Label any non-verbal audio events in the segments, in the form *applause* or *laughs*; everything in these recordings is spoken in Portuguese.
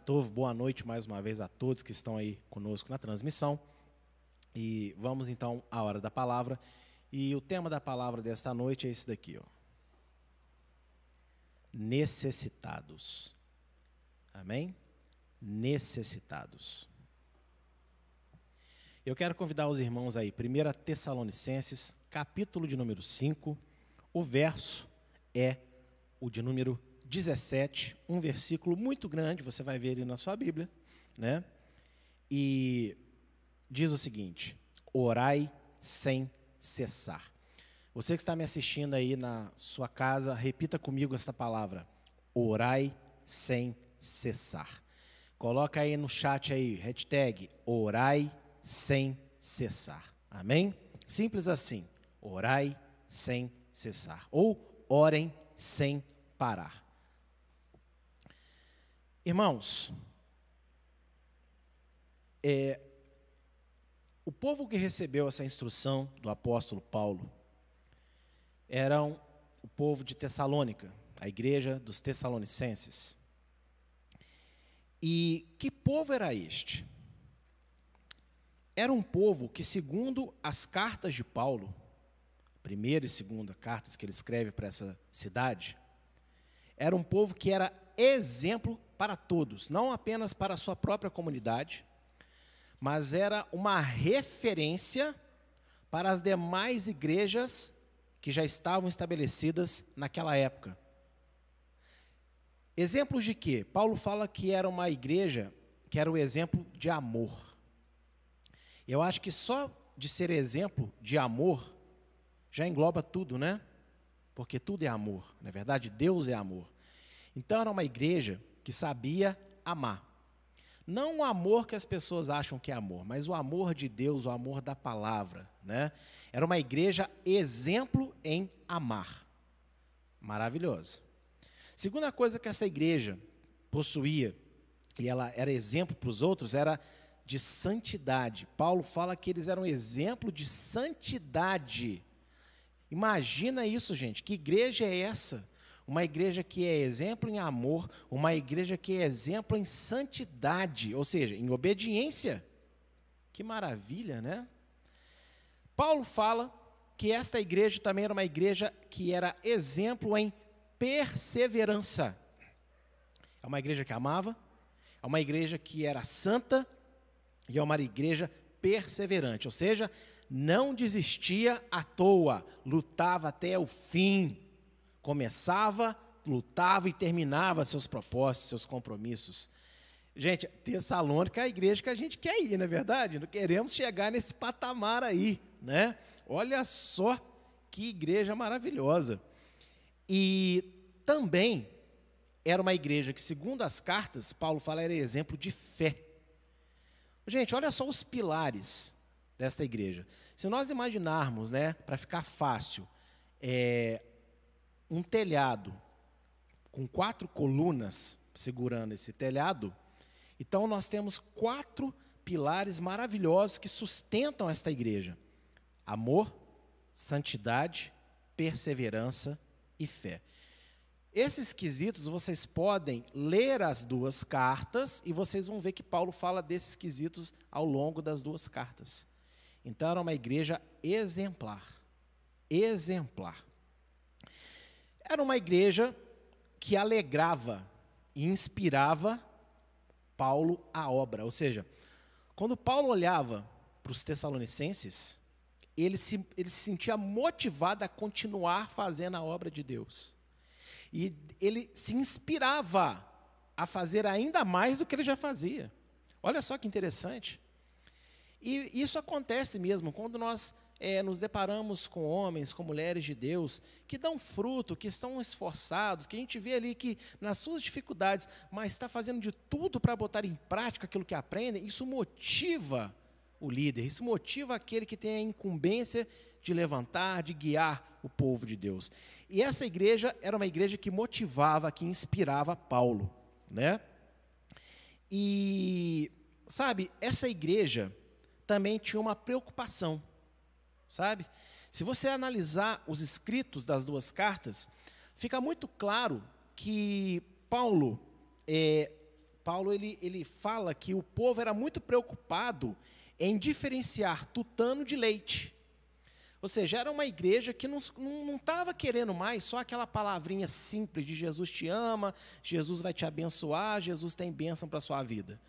Latov, boa noite mais uma vez a todos que estão aí conosco na transmissão. E vamos então à hora da palavra. E o tema da palavra desta noite é esse daqui, ó. Necessitados. Amém? Necessitados. Eu quero convidar os irmãos aí, 1 Tessalonicenses, capítulo de número 5, o verso é o de número 17, um versículo muito grande, você vai ver ele na sua Bíblia, né? E diz o seguinte: Orai sem cessar. Você que está me assistindo aí na sua casa, repita comigo essa palavra: Orai sem cessar. Coloca aí no chat aí, hashtag Orai sem cessar. Amém? Simples assim. Orai sem cessar. Ou orem sem parar. Irmãos, é, o povo que recebeu essa instrução do apóstolo Paulo eram o povo de Tessalônica, a igreja dos Tessalonicenses. E que povo era este? Era um povo que, segundo as cartas de Paulo, primeira e segunda cartas que ele escreve para essa cidade, era um povo que era exemplo para todos, não apenas para a sua própria comunidade, mas era uma referência para as demais igrejas que já estavam estabelecidas naquela época. Exemplos de quê? Paulo fala que era uma igreja que era o exemplo de amor. Eu acho que só de ser exemplo de amor já engloba tudo, né? Porque tudo é amor, na é verdade, Deus é amor. Então era uma igreja que sabia amar. Não o amor que as pessoas acham que é amor, mas o amor de Deus, o amor da palavra, né? Era uma igreja exemplo em amar. Maravilhoso. Segunda coisa que essa igreja possuía, e ela era exemplo para os outros, era de santidade. Paulo fala que eles eram exemplo de santidade. Imagina isso, gente. Que igreja é essa? Uma igreja que é exemplo em amor, uma igreja que é exemplo em santidade, ou seja, em obediência. Que maravilha, né? Paulo fala que esta igreja também era uma igreja que era exemplo em perseverança. É uma igreja que amava, é uma igreja que era santa, e é uma igreja perseverante, ou seja, não desistia à toa, lutava até o fim. Começava, lutava e terminava seus propósitos, seus compromissos. Gente, Tessalônica é a igreja que a gente quer ir, não é verdade? Não queremos chegar nesse patamar aí, né? Olha só que igreja maravilhosa. E também era uma igreja que, segundo as cartas, Paulo fala, era exemplo de fé. Gente, olha só os pilares desta igreja. Se nós imaginarmos, né, para ficar fácil, é, um telhado com quatro colunas segurando esse telhado, então nós temos quatro pilares maravilhosos que sustentam esta igreja: amor, santidade, perseverança e fé. Esses quesitos vocês podem ler as duas cartas e vocês vão ver que Paulo fala desses quesitos ao longo das duas cartas. Então era uma igreja exemplar. Exemplar. Era uma igreja que alegrava e inspirava Paulo à obra. Ou seja, quando Paulo olhava para os Tessalonicenses, ele se, ele se sentia motivado a continuar fazendo a obra de Deus. E ele se inspirava a fazer ainda mais do que ele já fazia. Olha só que interessante. E isso acontece mesmo quando nós é, nos deparamos com homens, com mulheres de Deus, que dão fruto, que estão esforçados, que a gente vê ali que nas suas dificuldades, mas está fazendo de tudo para botar em prática aquilo que aprendem, isso motiva o líder, isso motiva aquele que tem a incumbência de levantar, de guiar o povo de Deus. E essa igreja era uma igreja que motivava, que inspirava Paulo, né? E sabe, essa igreja também tinha uma preocupação, sabe? Se você analisar os escritos das duas cartas, fica muito claro que Paulo é, Paulo ele, ele fala que o povo era muito preocupado em diferenciar tutano de leite. Ou seja, era uma igreja que não estava querendo mais só aquela palavrinha simples de Jesus te ama, Jesus vai te abençoar, Jesus tem bênção para a sua vida.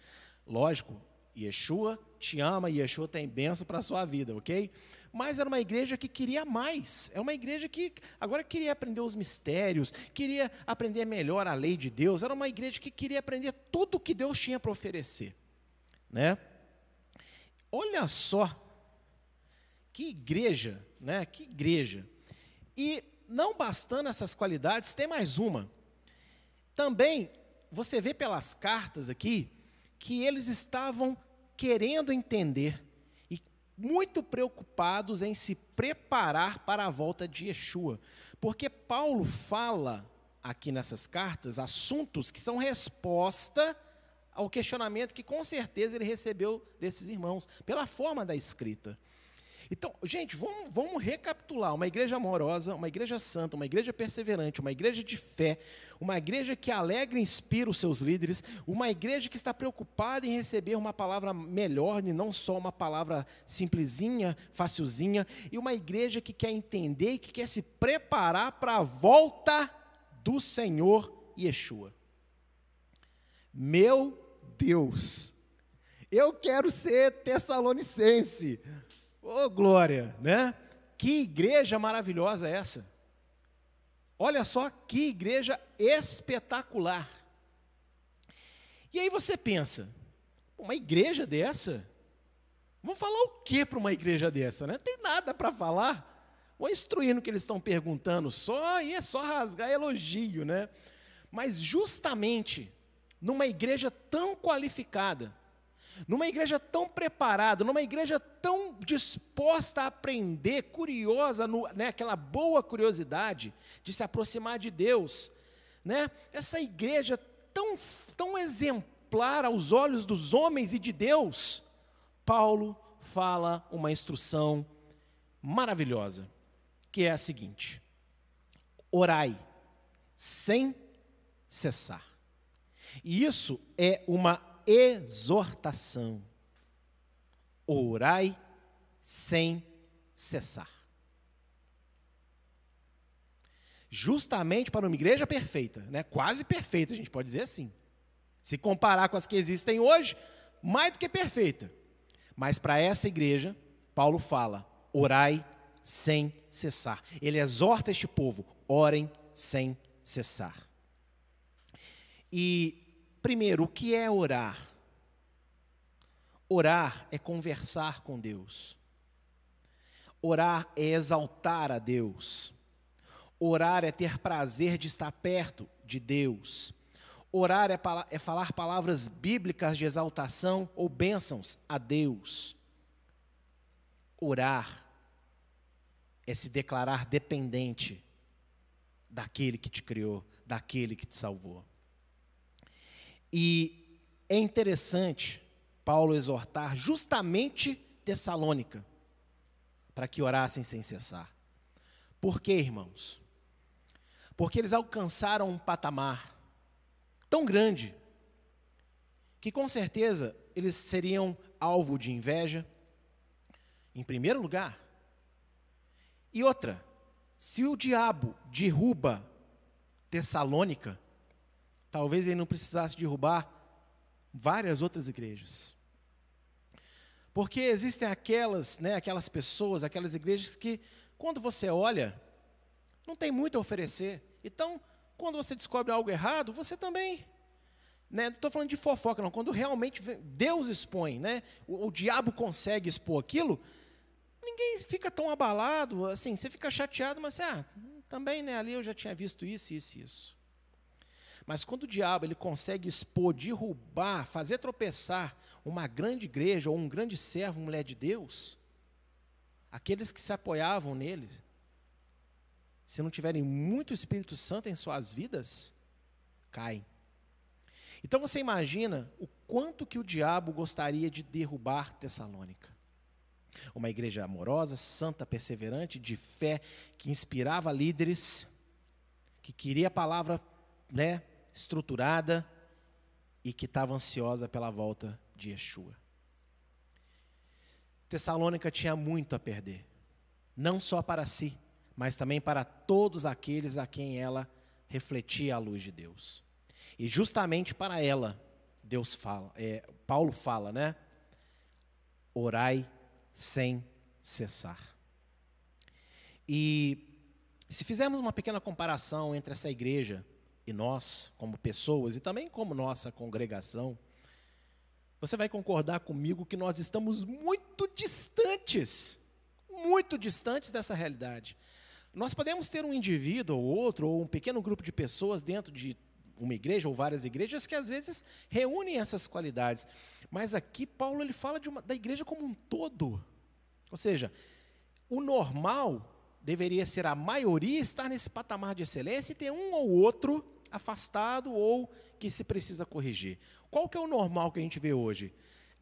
Lógico, Yeshua te ama, Yeshua tem bênção para a sua vida, ok? Mas era uma igreja que queria mais. É uma igreja que agora queria aprender os mistérios, queria aprender melhor a lei de Deus. Era uma igreja que queria aprender tudo o que Deus tinha para oferecer, né? Olha só que igreja, né? Que igreja. E não bastando essas qualidades, tem mais uma. Também você vê pelas cartas aqui que eles estavam querendo entender e muito preocupados em se preparar para a volta de Yeshua. Porque Paulo fala aqui nessas cartas assuntos que são resposta ao questionamento que com certeza ele recebeu desses irmãos, pela forma da escrita. Então, gente, vamos, vamos recapitular: uma igreja amorosa, uma igreja santa, uma igreja perseverante, uma igreja de fé, uma igreja que alegra e inspira os seus líderes, uma igreja que está preocupada em receber uma palavra melhor e não só uma palavra simplesinha, facilzinha, e uma igreja que quer entender e que quer se preparar para a volta do Senhor Yeshua. Meu Deus, eu quero ser tessalonicense. Ô, oh, glória, né? Que igreja maravilhosa é essa. Olha só que igreja espetacular. E aí você pensa, uma igreja dessa? Vamos falar o que para uma igreja dessa, né? Não tem nada para falar. Vou instruir no que eles estão perguntando só, e é só rasgar elogio, né? Mas justamente numa igreja tão qualificada, numa igreja tão preparada, numa igreja tão disposta a aprender, curiosa, no, né, aquela boa curiosidade de se aproximar de Deus, né? Essa igreja tão, tão exemplar aos olhos dos homens e de Deus, Paulo fala uma instrução maravilhosa, que é a seguinte: orai sem cessar. E isso é uma exortação. Orai sem cessar. Justamente para uma igreja perfeita, né? quase perfeita, a gente pode dizer assim. Se comparar com as que existem hoje, mais do que perfeita. Mas para essa igreja, Paulo fala: orai sem cessar. Ele exorta este povo: orem sem cessar. E Primeiro, o que é orar? Orar é conversar com Deus. Orar é exaltar a Deus. Orar é ter prazer de estar perto de Deus. Orar é, é, falar palavras bíblicas de exaltação ou bênçãos a Deus. Orar é se declarar dependente daquele que te criou, daquele que te salvou. E é interessante Paulo exortar justamente Tessalônica para que orassem sem cessar. Por quê, irmãos? Porque eles alcançaram um patamar tão grande que com certeza eles seriam alvo de inveja, em primeiro lugar. E outra, se o diabo derruba Tessalônica, talvez ele não precisasse derrubar várias outras igrejas. Porque existem aquelas, né, aquelas pessoas, aquelas igrejas que, quando você olha, não tem muito a oferecer. Então, quando você descobre algo errado, você também. Né, não estou falando de fofoca, não. Quando realmente Deus expõe, né, o, o diabo consegue expor aquilo, ninguém fica tão abalado, assim, você fica chateado, mas ah, também né, ali eu já tinha visto isso, isso isso. Mas quando o diabo ele consegue expor, derrubar, fazer tropeçar uma grande igreja ou um grande servo, mulher de Deus, aqueles que se apoiavam nele, se não tiverem muito Espírito Santo em suas vidas, caem. Então você imagina o quanto que o diabo gostaria de derrubar Tessalônica. Uma igreja amorosa, santa, perseverante, de fé, que inspirava líderes, que queria a palavra né, estruturada, e que estava ansiosa pela volta de Yeshua. Tessalônica tinha muito a perder, não só para si, mas também para todos aqueles a quem ela refletia a luz de Deus. E justamente para ela, Deus fala, é, Paulo fala, né? Orai sem cessar. E se fizermos uma pequena comparação entre essa igreja nós, como pessoas, e também como nossa congregação, você vai concordar comigo que nós estamos muito distantes, muito distantes dessa realidade. Nós podemos ter um indivíduo ou outro, ou um pequeno grupo de pessoas dentro de uma igreja ou várias igrejas que às vezes reúnem essas qualidades. Mas aqui Paulo ele fala uma, da igreja como um todo. Ou seja, o normal deveria ser a maioria estar nesse patamar de excelência e ter um ou outro afastado ou que se precisa corrigir. Qual que é o normal que a gente vê hoje?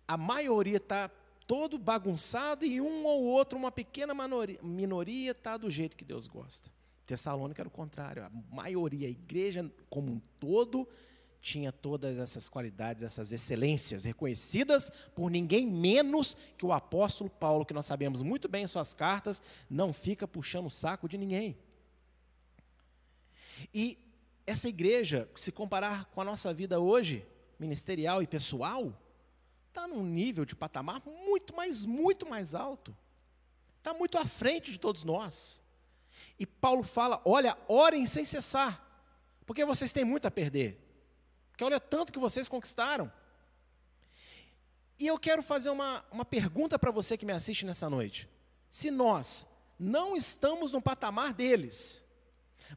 A maioria está todo bagunçado e um ou outro, uma pequena minoria, está do jeito que Deus gosta. Tessalônica era o contrário, a maioria, a igreja como um todo, tinha todas essas qualidades, essas excelências, reconhecidas por ninguém menos que o apóstolo Paulo, que nós sabemos muito bem em suas cartas, não fica puxando o saco de ninguém. E essa igreja, se comparar com a nossa vida hoje, ministerial e pessoal, está num nível de patamar muito mais, muito mais alto. Está muito à frente de todos nós. E Paulo fala: olha, orem sem cessar, porque vocês têm muito a perder. Porque olha tanto que vocês conquistaram. E eu quero fazer uma, uma pergunta para você que me assiste nessa noite. Se nós não estamos no patamar deles,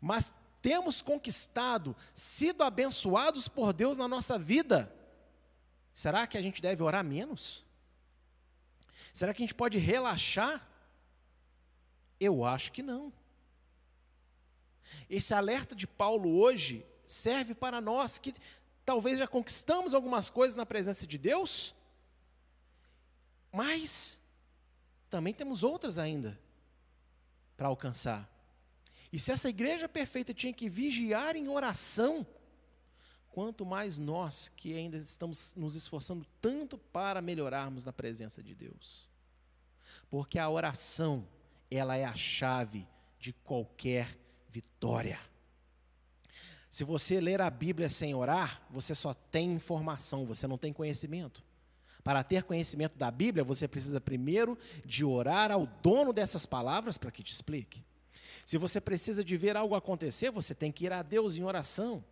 mas temos conquistado, sido abençoados por Deus na nossa vida, será que a gente deve orar menos? Será que a gente pode relaxar? Eu acho que não. Esse alerta de Paulo hoje serve para nós que talvez já conquistamos algumas coisas na presença de Deus, mas também temos outras ainda para alcançar. E se essa igreja perfeita tinha que vigiar em oração, quanto mais nós que ainda estamos nos esforçando tanto para melhorarmos na presença de Deus. Porque a oração, ela é a chave de qualquer vitória. Se você ler a Bíblia sem orar, você só tem informação, você não tem conhecimento. Para ter conhecimento da Bíblia, você precisa primeiro de orar ao dono dessas palavras para que te explique. Se você precisa de ver algo acontecer, você tem que ir a Deus em oração.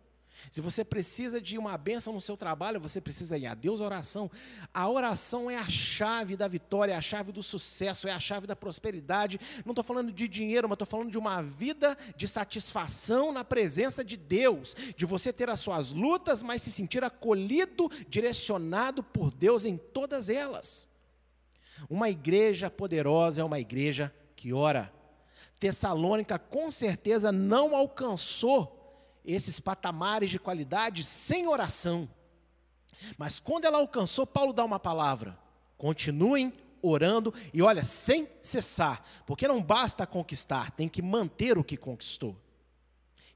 Se você precisa de uma bênção no seu trabalho, você precisa ir a Deus oração. A oração é a chave da vitória, é a chave do sucesso, é a chave da prosperidade. Não estou falando de dinheiro, mas estou falando de uma vida de satisfação na presença de Deus, de você ter as suas lutas, mas se sentir acolhido, direcionado por Deus em todas elas. Uma igreja poderosa é uma igreja que ora. Tessalônica com certeza não alcançou esses patamares de qualidade sem oração. Mas quando ela alcançou, Paulo dá uma palavra: continuem orando e olha, sem cessar, porque não basta conquistar, tem que manter o que conquistou.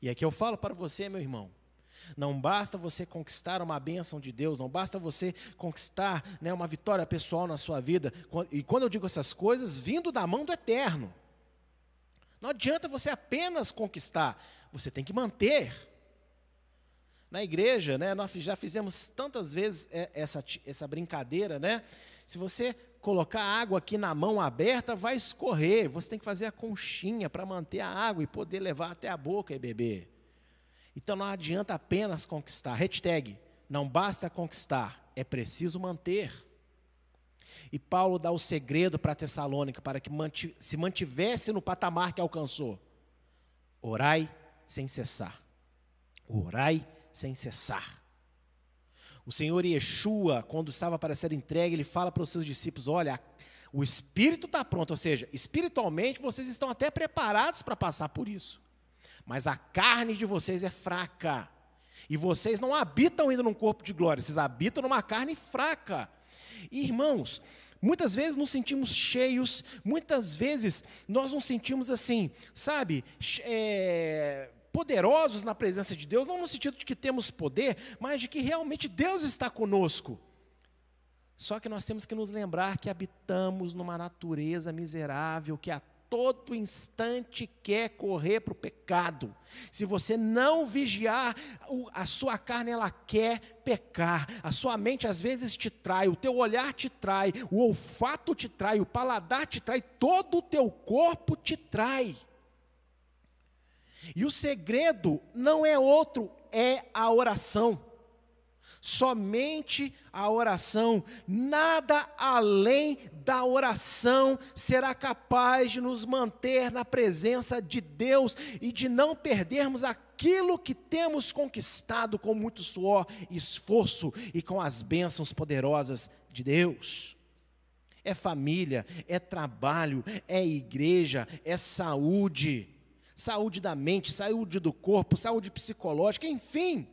E aqui eu falo para você, meu irmão, não basta você conquistar uma bênção de Deus, não basta você conquistar né, uma vitória pessoal na sua vida. E quando eu digo essas coisas, vindo da mão do eterno. Não adianta você apenas conquistar, você tem que manter. Na igreja, né, nós já fizemos tantas vezes é, essa, essa brincadeira, né? Se você colocar água aqui na mão aberta, vai escorrer. Você tem que fazer a conchinha para manter a água e poder levar até a boca e beber. Então não adianta apenas conquistar. Hashtag, não basta conquistar, é preciso manter. E Paulo dá o segredo para Tessalônica para que se mantivesse no patamar que alcançou. Orai sem cessar. Orai sem cessar. O Senhor Yeshua, quando estava para ser entregue, ele fala para os seus discípulos: Olha, o espírito está pronto, ou seja, espiritualmente vocês estão até preparados para passar por isso, mas a carne de vocês é fraca. E vocês não habitam ainda num corpo de glória, vocês habitam numa carne fraca. Irmãos, muitas vezes nos sentimos cheios, muitas vezes nós nos sentimos assim, sabe, é, poderosos na presença de Deus, não no sentido de que temos poder, mas de que realmente Deus está conosco. Só que nós temos que nos lembrar que habitamos numa natureza miserável que a todo instante quer correr para o pecado. Se você não vigiar, a sua carne ela quer pecar. A sua mente às vezes te trai, o teu olhar te trai, o olfato te trai, o paladar te trai, todo o teu corpo te trai. E o segredo não é outro, é a oração somente a oração, nada além da oração será capaz de nos manter na presença de Deus e de não perdermos aquilo que temos conquistado com muito suor, esforço e com as bênçãos poderosas de Deus. É família, é trabalho, é igreja, é saúde, saúde da mente, saúde do corpo, saúde psicológica, enfim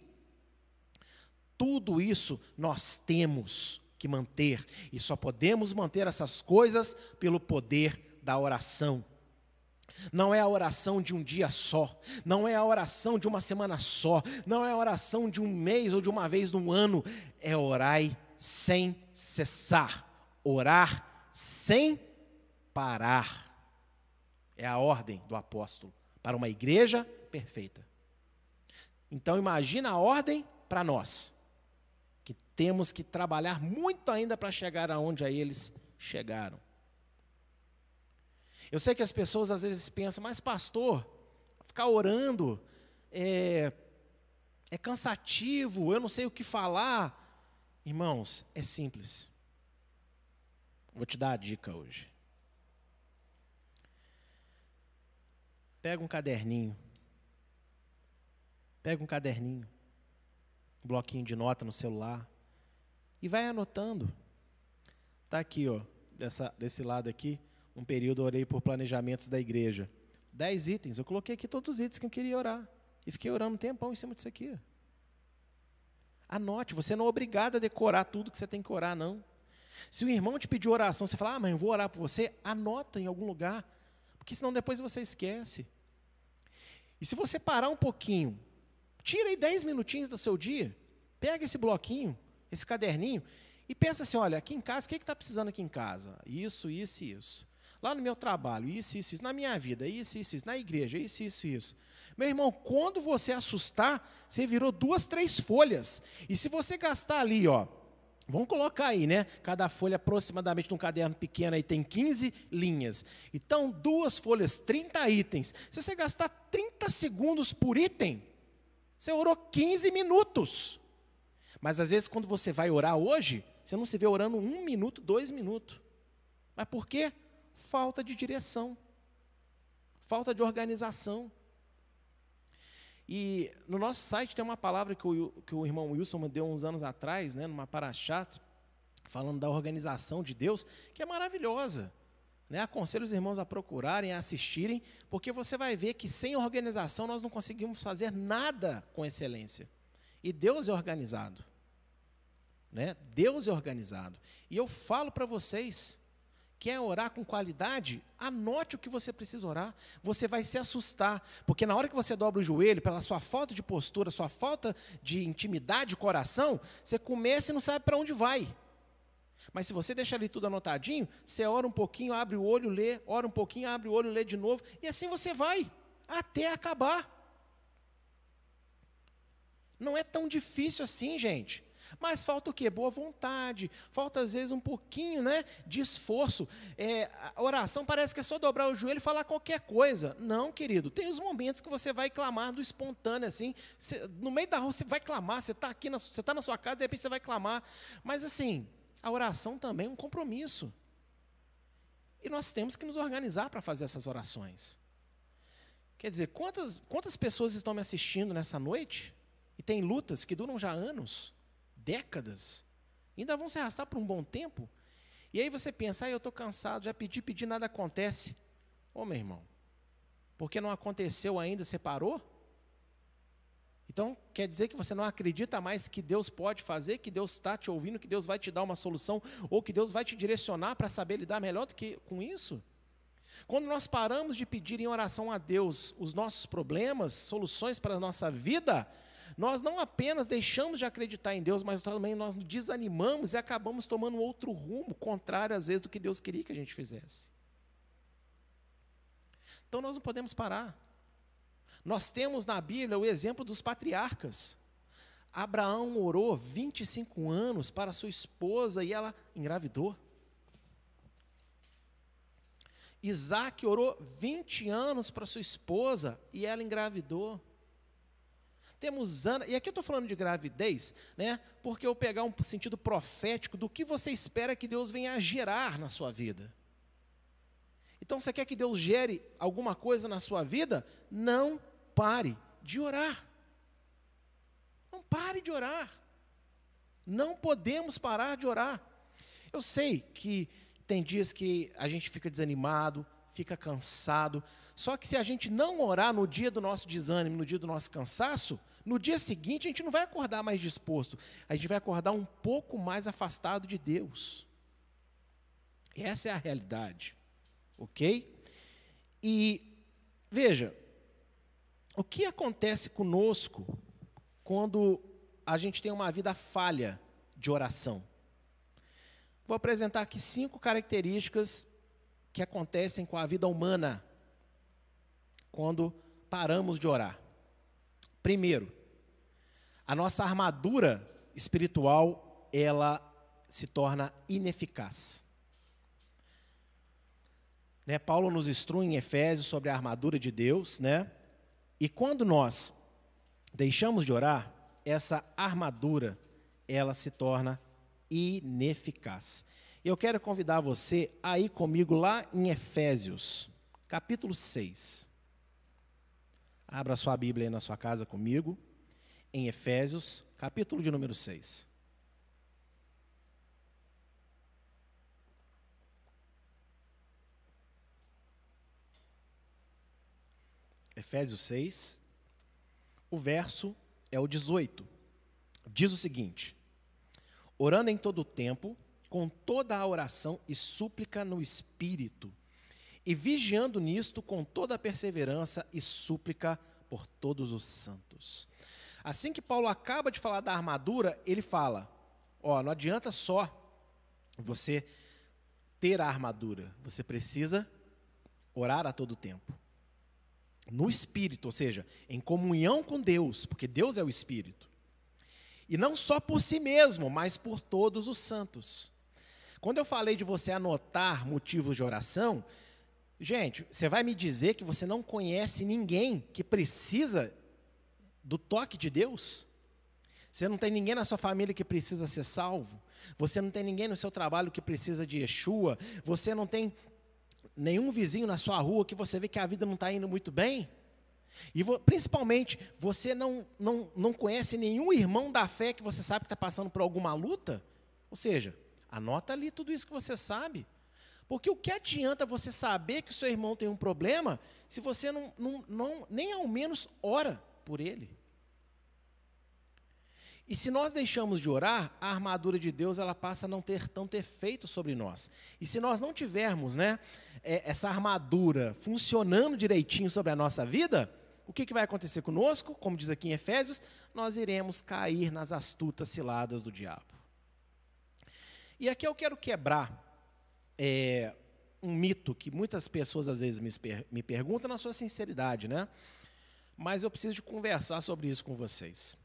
tudo isso nós temos que manter, e só podemos manter essas coisas pelo poder da oração. Não é a oração de um dia só, não é a oração de uma semana só, não é a oração de um mês ou de uma vez no ano, é orar sem cessar, orar sem parar. É a ordem do apóstolo para uma igreja perfeita. Então imagina a ordem para nós temos que trabalhar muito ainda para chegar aonde aí eles chegaram. Eu sei que as pessoas às vezes pensam, mas pastor, ficar orando é, é cansativo, eu não sei o que falar. Irmãos, é simples. Vou te dar a dica hoje. Pega um caderninho. Pega um caderninho. Um bloquinho de nota no celular e vai anotando. Está aqui, ó, dessa, desse lado aqui, um período orei por planejamentos da igreja. Dez itens, eu coloquei aqui todos os itens que eu queria orar. E fiquei orando um tempão em cima disso aqui. Anote, você não é obrigado a decorar tudo que você tem que orar, não. Se o irmão te pedir oração, você fala, ah, mãe, eu vou orar por você, anota em algum lugar, porque senão depois você esquece. E se você parar um pouquinho, tira aí dez minutinhos do seu dia, pega esse bloquinho, esse caderninho, e pensa assim: olha, aqui em casa, o que está precisando aqui em casa? Isso, isso e isso. Lá no meu trabalho, isso, isso, isso. Na minha vida, isso, isso, isso. Na igreja, isso, isso, isso. Meu irmão, quando você assustar, você virou duas, três folhas. E se você gastar ali, ó, Vamos colocar aí, né? Cada folha aproximadamente num caderno pequeno aí tem 15 linhas. Então, duas folhas, 30 itens. Se você gastar 30 segundos por item, você orou 15 minutos. Mas às vezes, quando você vai orar hoje, você não se vê orando um minuto, dois minutos. Mas por quê? Falta de direção, falta de organização. E no nosso site tem uma palavra que o, que o irmão Wilson me deu uns anos atrás, né, numa paraxá, falando da organização de Deus, que é maravilhosa. Né? Aconselho os irmãos a procurarem, a assistirem, porque você vai ver que sem organização nós não conseguimos fazer nada com excelência. E Deus é organizado. Né? Deus é organizado. E eu falo para vocês, quer orar com qualidade, anote o que você precisa orar. Você vai se assustar, porque na hora que você dobra o joelho, pela sua falta de postura, sua falta de intimidade de coração, você começa e não sabe para onde vai. Mas se você deixar ali tudo anotadinho, você ora um pouquinho, abre o olho, lê, ora um pouquinho, abre o olho, lê de novo, e assim você vai, até acabar. Não é tão difícil assim, gente. Mas falta o quê? Boa vontade, falta às vezes um pouquinho né, de esforço. É, a oração parece que é só dobrar o joelho e falar qualquer coisa. Não, querido, tem os momentos que você vai clamar do espontâneo, assim. No meio da rua você vai clamar, você está aqui, você está na sua casa, de repente você vai clamar. Mas assim, a oração também é um compromisso. E nós temos que nos organizar para fazer essas orações. Quer dizer, quantas, quantas pessoas estão me assistindo nessa noite e tem lutas que duram já anos? décadas, ainda vão se arrastar por um bom tempo. E aí você pensa, ah, eu estou cansado, já pedi, pedi, nada acontece. Ô meu irmão, porque não aconteceu ainda, você parou? Então, quer dizer que você não acredita mais que Deus pode fazer, que Deus está te ouvindo, que Deus vai te dar uma solução, ou que Deus vai te direcionar para saber lidar melhor do que com isso? Quando nós paramos de pedir em oração a Deus os nossos problemas, soluções para a nossa vida, nós não apenas deixamos de acreditar em Deus, mas também nós nos desanimamos e acabamos tomando outro rumo, contrário às vezes do que Deus queria que a gente fizesse. Então nós não podemos parar. Nós temos na Bíblia o exemplo dos patriarcas. Abraão orou 25 anos para sua esposa e ela engravidou. Isaac orou 20 anos para sua esposa e ela engravidou. Temos Ana, e aqui eu estou falando de gravidez, né? Porque eu pegar um sentido profético do que você espera que Deus venha a gerar na sua vida. Então, você quer que Deus gere alguma coisa na sua vida? Não pare de orar. Não pare de orar. Não podemos parar de orar. Eu sei que tem dias que a gente fica desanimado, fica cansado. Só que se a gente não orar no dia do nosso desânimo, no dia do nosso cansaço, no dia seguinte, a gente não vai acordar mais disposto, a gente vai acordar um pouco mais afastado de Deus. Essa é a realidade, ok? E veja, o que acontece conosco quando a gente tem uma vida falha de oração? Vou apresentar aqui cinco características que acontecem com a vida humana quando paramos de orar. Primeiro, a nossa armadura espiritual, ela se torna ineficaz. Né, Paulo nos instrui em Efésios sobre a armadura de Deus, né? E quando nós deixamos de orar, essa armadura, ela se torna ineficaz. Eu quero convidar você a ir comigo lá em Efésios, capítulo 6. Abra sua Bíblia aí na sua casa comigo, em Efésios, capítulo de número 6. Efésios 6, o verso é o 18. Diz o seguinte: Orando em todo o tempo, com toda a oração e súplica no Espírito, e vigiando nisto com toda a perseverança e súplica por todos os santos. Assim que Paulo acaba de falar da armadura, ele fala: ó, não adianta só você ter a armadura, você precisa orar a todo tempo. No espírito, ou seja, em comunhão com Deus, porque Deus é o espírito. E não só por si mesmo, mas por todos os santos. Quando eu falei de você anotar motivos de oração, Gente, você vai me dizer que você não conhece ninguém que precisa do toque de Deus? Você não tem ninguém na sua família que precisa ser salvo? Você não tem ninguém no seu trabalho que precisa de Yeshua? Você não tem nenhum vizinho na sua rua que você vê que a vida não está indo muito bem? E principalmente, você não, não, não conhece nenhum irmão da fé que você sabe que está passando por alguma luta? Ou seja, anota ali tudo isso que você sabe. Porque o que adianta você saber que o seu irmão tem um problema se você não, não, não nem ao menos ora por ele? E se nós deixamos de orar, a armadura de Deus ela passa a não ter tanto efeito sobre nós. E se nós não tivermos né, é, essa armadura funcionando direitinho sobre a nossa vida, o que, que vai acontecer conosco? Como diz aqui em Efésios, nós iremos cair nas astutas ciladas do diabo. E aqui eu quero quebrar é, um mito que muitas pessoas às vezes me, me perguntam na sua sinceridade, né? Mas eu preciso de conversar sobre isso com vocês.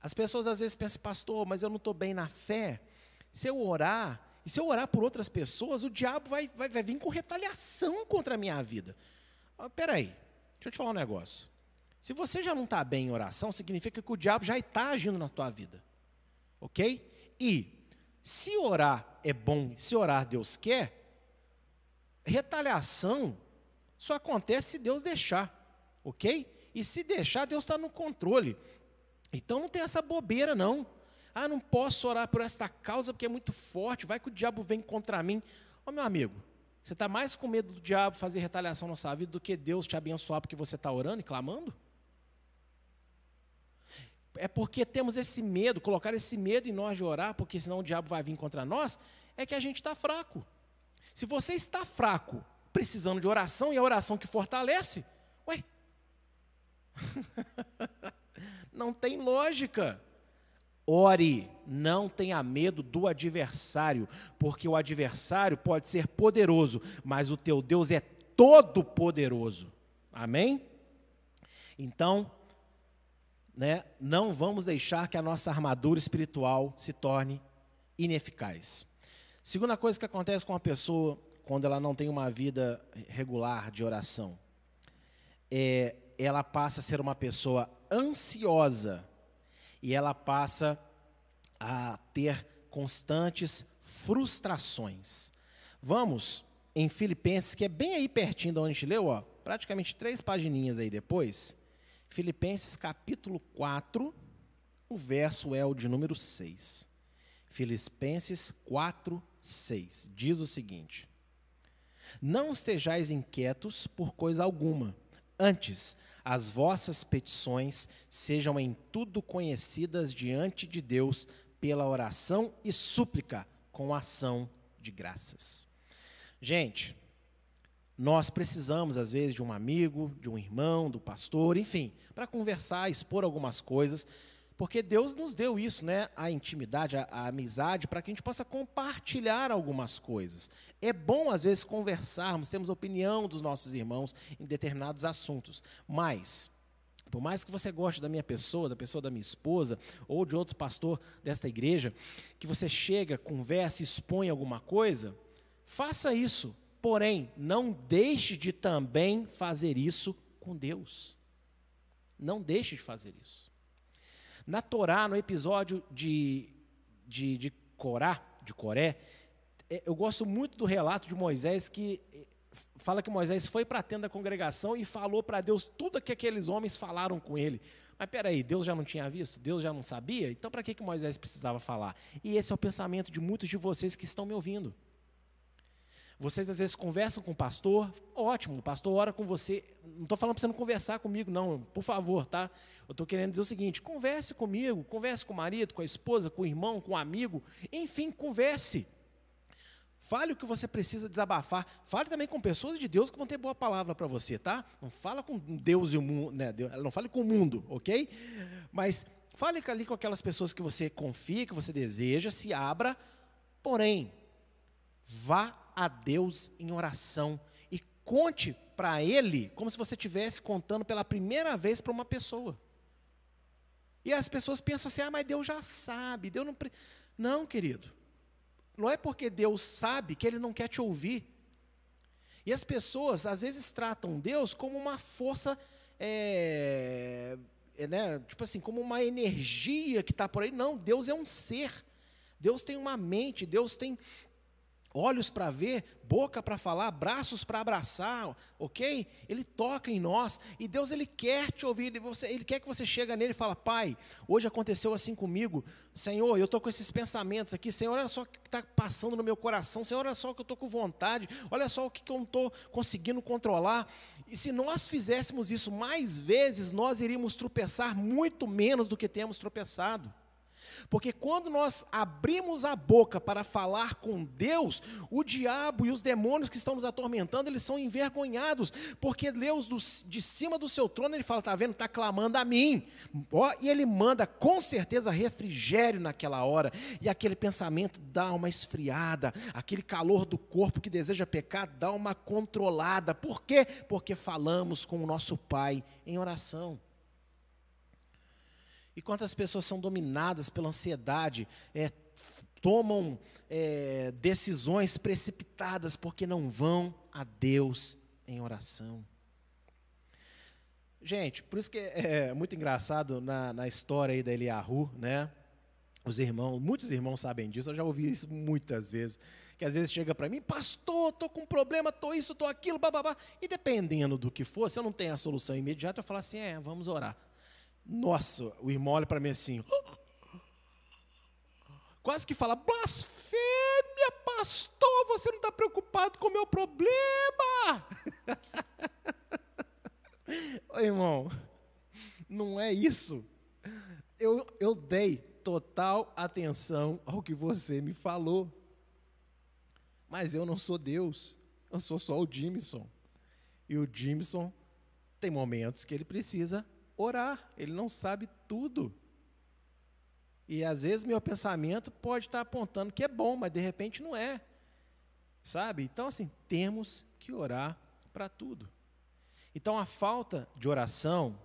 As pessoas às vezes pensam, pastor, mas eu não estou bem na fé. Se eu orar, e se eu orar por outras pessoas, o diabo vai, vai, vai vir com retaliação contra a minha vida. Ah, peraí, deixa eu te falar um negócio. Se você já não está bem em oração, significa que o diabo já está agindo na tua vida. Ok? E se orar é bom, se orar Deus quer, retaliação só acontece se Deus deixar, ok? E se deixar, Deus está no controle. Então não tem essa bobeira, não. Ah, não posso orar por esta causa porque é muito forte, vai que o diabo vem contra mim. Ô meu amigo, você está mais com medo do diabo fazer retaliação na sua vida do que Deus te abençoar porque você está orando e clamando? é porque temos esse medo, colocar esse medo em nós de orar, porque senão o diabo vai vir contra nós, é que a gente está fraco. Se você está fraco, precisando de oração e a oração que fortalece. Ué? *laughs* não tem lógica. Ore, não tenha medo do adversário, porque o adversário pode ser poderoso, mas o teu Deus é todo poderoso. Amém? Então, né, não vamos deixar que a nossa armadura espiritual se torne ineficaz. Segunda coisa que acontece com a pessoa quando ela não tem uma vida regular de oração, é ela passa a ser uma pessoa ansiosa e ela passa a ter constantes frustrações. Vamos em Filipenses, que é bem aí pertinho de onde a gente leu, ó, praticamente três pagininhas aí depois. Filipenses capítulo 4, o verso é o de número 6. Filipenses 4, 6. Diz o seguinte: Não estejais inquietos por coisa alguma, antes, as vossas petições sejam em tudo conhecidas diante de Deus pela oração e súplica com ação de graças. Gente, nós precisamos, às vezes, de um amigo, de um irmão, do pastor, enfim, para conversar, expor algumas coisas, porque Deus nos deu isso, né? A intimidade, a, a amizade, para que a gente possa compartilhar algumas coisas. É bom, às vezes, conversarmos, temos opinião dos nossos irmãos em determinados assuntos, mas. Por mais que você goste da minha pessoa, da pessoa da minha esposa, ou de outro pastor desta igreja, que você chega, conversa, expõe alguma coisa, faça isso Porém, não deixe de também fazer isso com Deus. Não deixe de fazer isso. Na Torá, no episódio de, de, de Corá, de Coré, é, eu gosto muito do relato de Moisés que é, fala que Moisés foi para a tenda da congregação e falou para Deus tudo que aqueles homens falaram com ele. Mas peraí, Deus já não tinha visto? Deus já não sabia? Então para que, que Moisés precisava falar? E esse é o pensamento de muitos de vocês que estão me ouvindo. Vocês às vezes conversam com o pastor, ótimo, o pastor ora com você. Não estou falando para você não conversar comigo, não, por favor, tá? Eu estou querendo dizer o seguinte: converse comigo, converse com o marido, com a esposa, com o irmão, com o amigo, enfim, converse. Fale o que você precisa desabafar. Fale também com pessoas de Deus que vão ter boa palavra para você, tá? Não fala com Deus e o mundo, né? Não fale com o mundo, ok? Mas fale ali com aquelas pessoas que você confia, que você deseja, se abra. Porém, vá a Deus em oração e conte para Ele como se você estivesse contando pela primeira vez para uma pessoa. E as pessoas pensam assim: ah, mas Deus já sabe, Deus não. Pre... Não, querido. Não é porque Deus sabe que Ele não quer te ouvir. E as pessoas, às vezes, tratam Deus como uma força, é, é, né, tipo assim, como uma energia que está por aí. Não, Deus é um ser. Deus tem uma mente, Deus tem, olhos para ver, boca para falar, braços para abraçar, ok? Ele toca em nós e Deus ele quer te ouvir, ele, você, ele quer que você chegue nele e fala, Pai, hoje aconteceu assim comigo, Senhor, eu estou com esses pensamentos aqui, Senhor, olha só o que está passando no meu coração, Senhor, olha só o que eu estou com vontade, olha só o que, que eu não estou conseguindo controlar. E se nós fizéssemos isso mais vezes, nós iríamos tropeçar muito menos do que temos tropeçado. Porque quando nós abrimos a boca para falar com Deus, o diabo e os demônios que estão nos atormentando, eles são envergonhados, porque Deus do, de cima do seu trono, ele fala, está vendo, está clamando a mim, ó, e ele manda com certeza refrigério naquela hora, e aquele pensamento dá uma esfriada, aquele calor do corpo que deseja pecar, dá uma controlada, por quê? Porque falamos com o nosso Pai em oração. E quantas pessoas são dominadas pela ansiedade, é, tomam é, decisões precipitadas porque não vão a Deus em oração. Gente, por isso que é, é muito engraçado na, na história aí da Eliahu, né? Os irmãos, muitos irmãos sabem disso, eu já ouvi isso muitas vezes, que às vezes chega para mim, pastor, estou com um problema, estou isso, estou aquilo, bababá. E dependendo do que for, se eu não tenho a solução imediata, eu falo assim, é, vamos orar. Nossa, o irmão olha para mim assim. Quase que fala: blasfêmia, pastor, você não está preocupado com o meu problema. *laughs* Ô, irmão, não é isso. Eu, eu dei total atenção ao que você me falou. Mas eu não sou Deus. Eu sou só o Jimson. E o Jimson tem momentos que ele precisa orar, ele não sabe tudo. E às vezes meu pensamento pode estar apontando que é bom, mas de repente não é. Sabe? Então, assim, temos que orar para tudo. Então, a falta de oração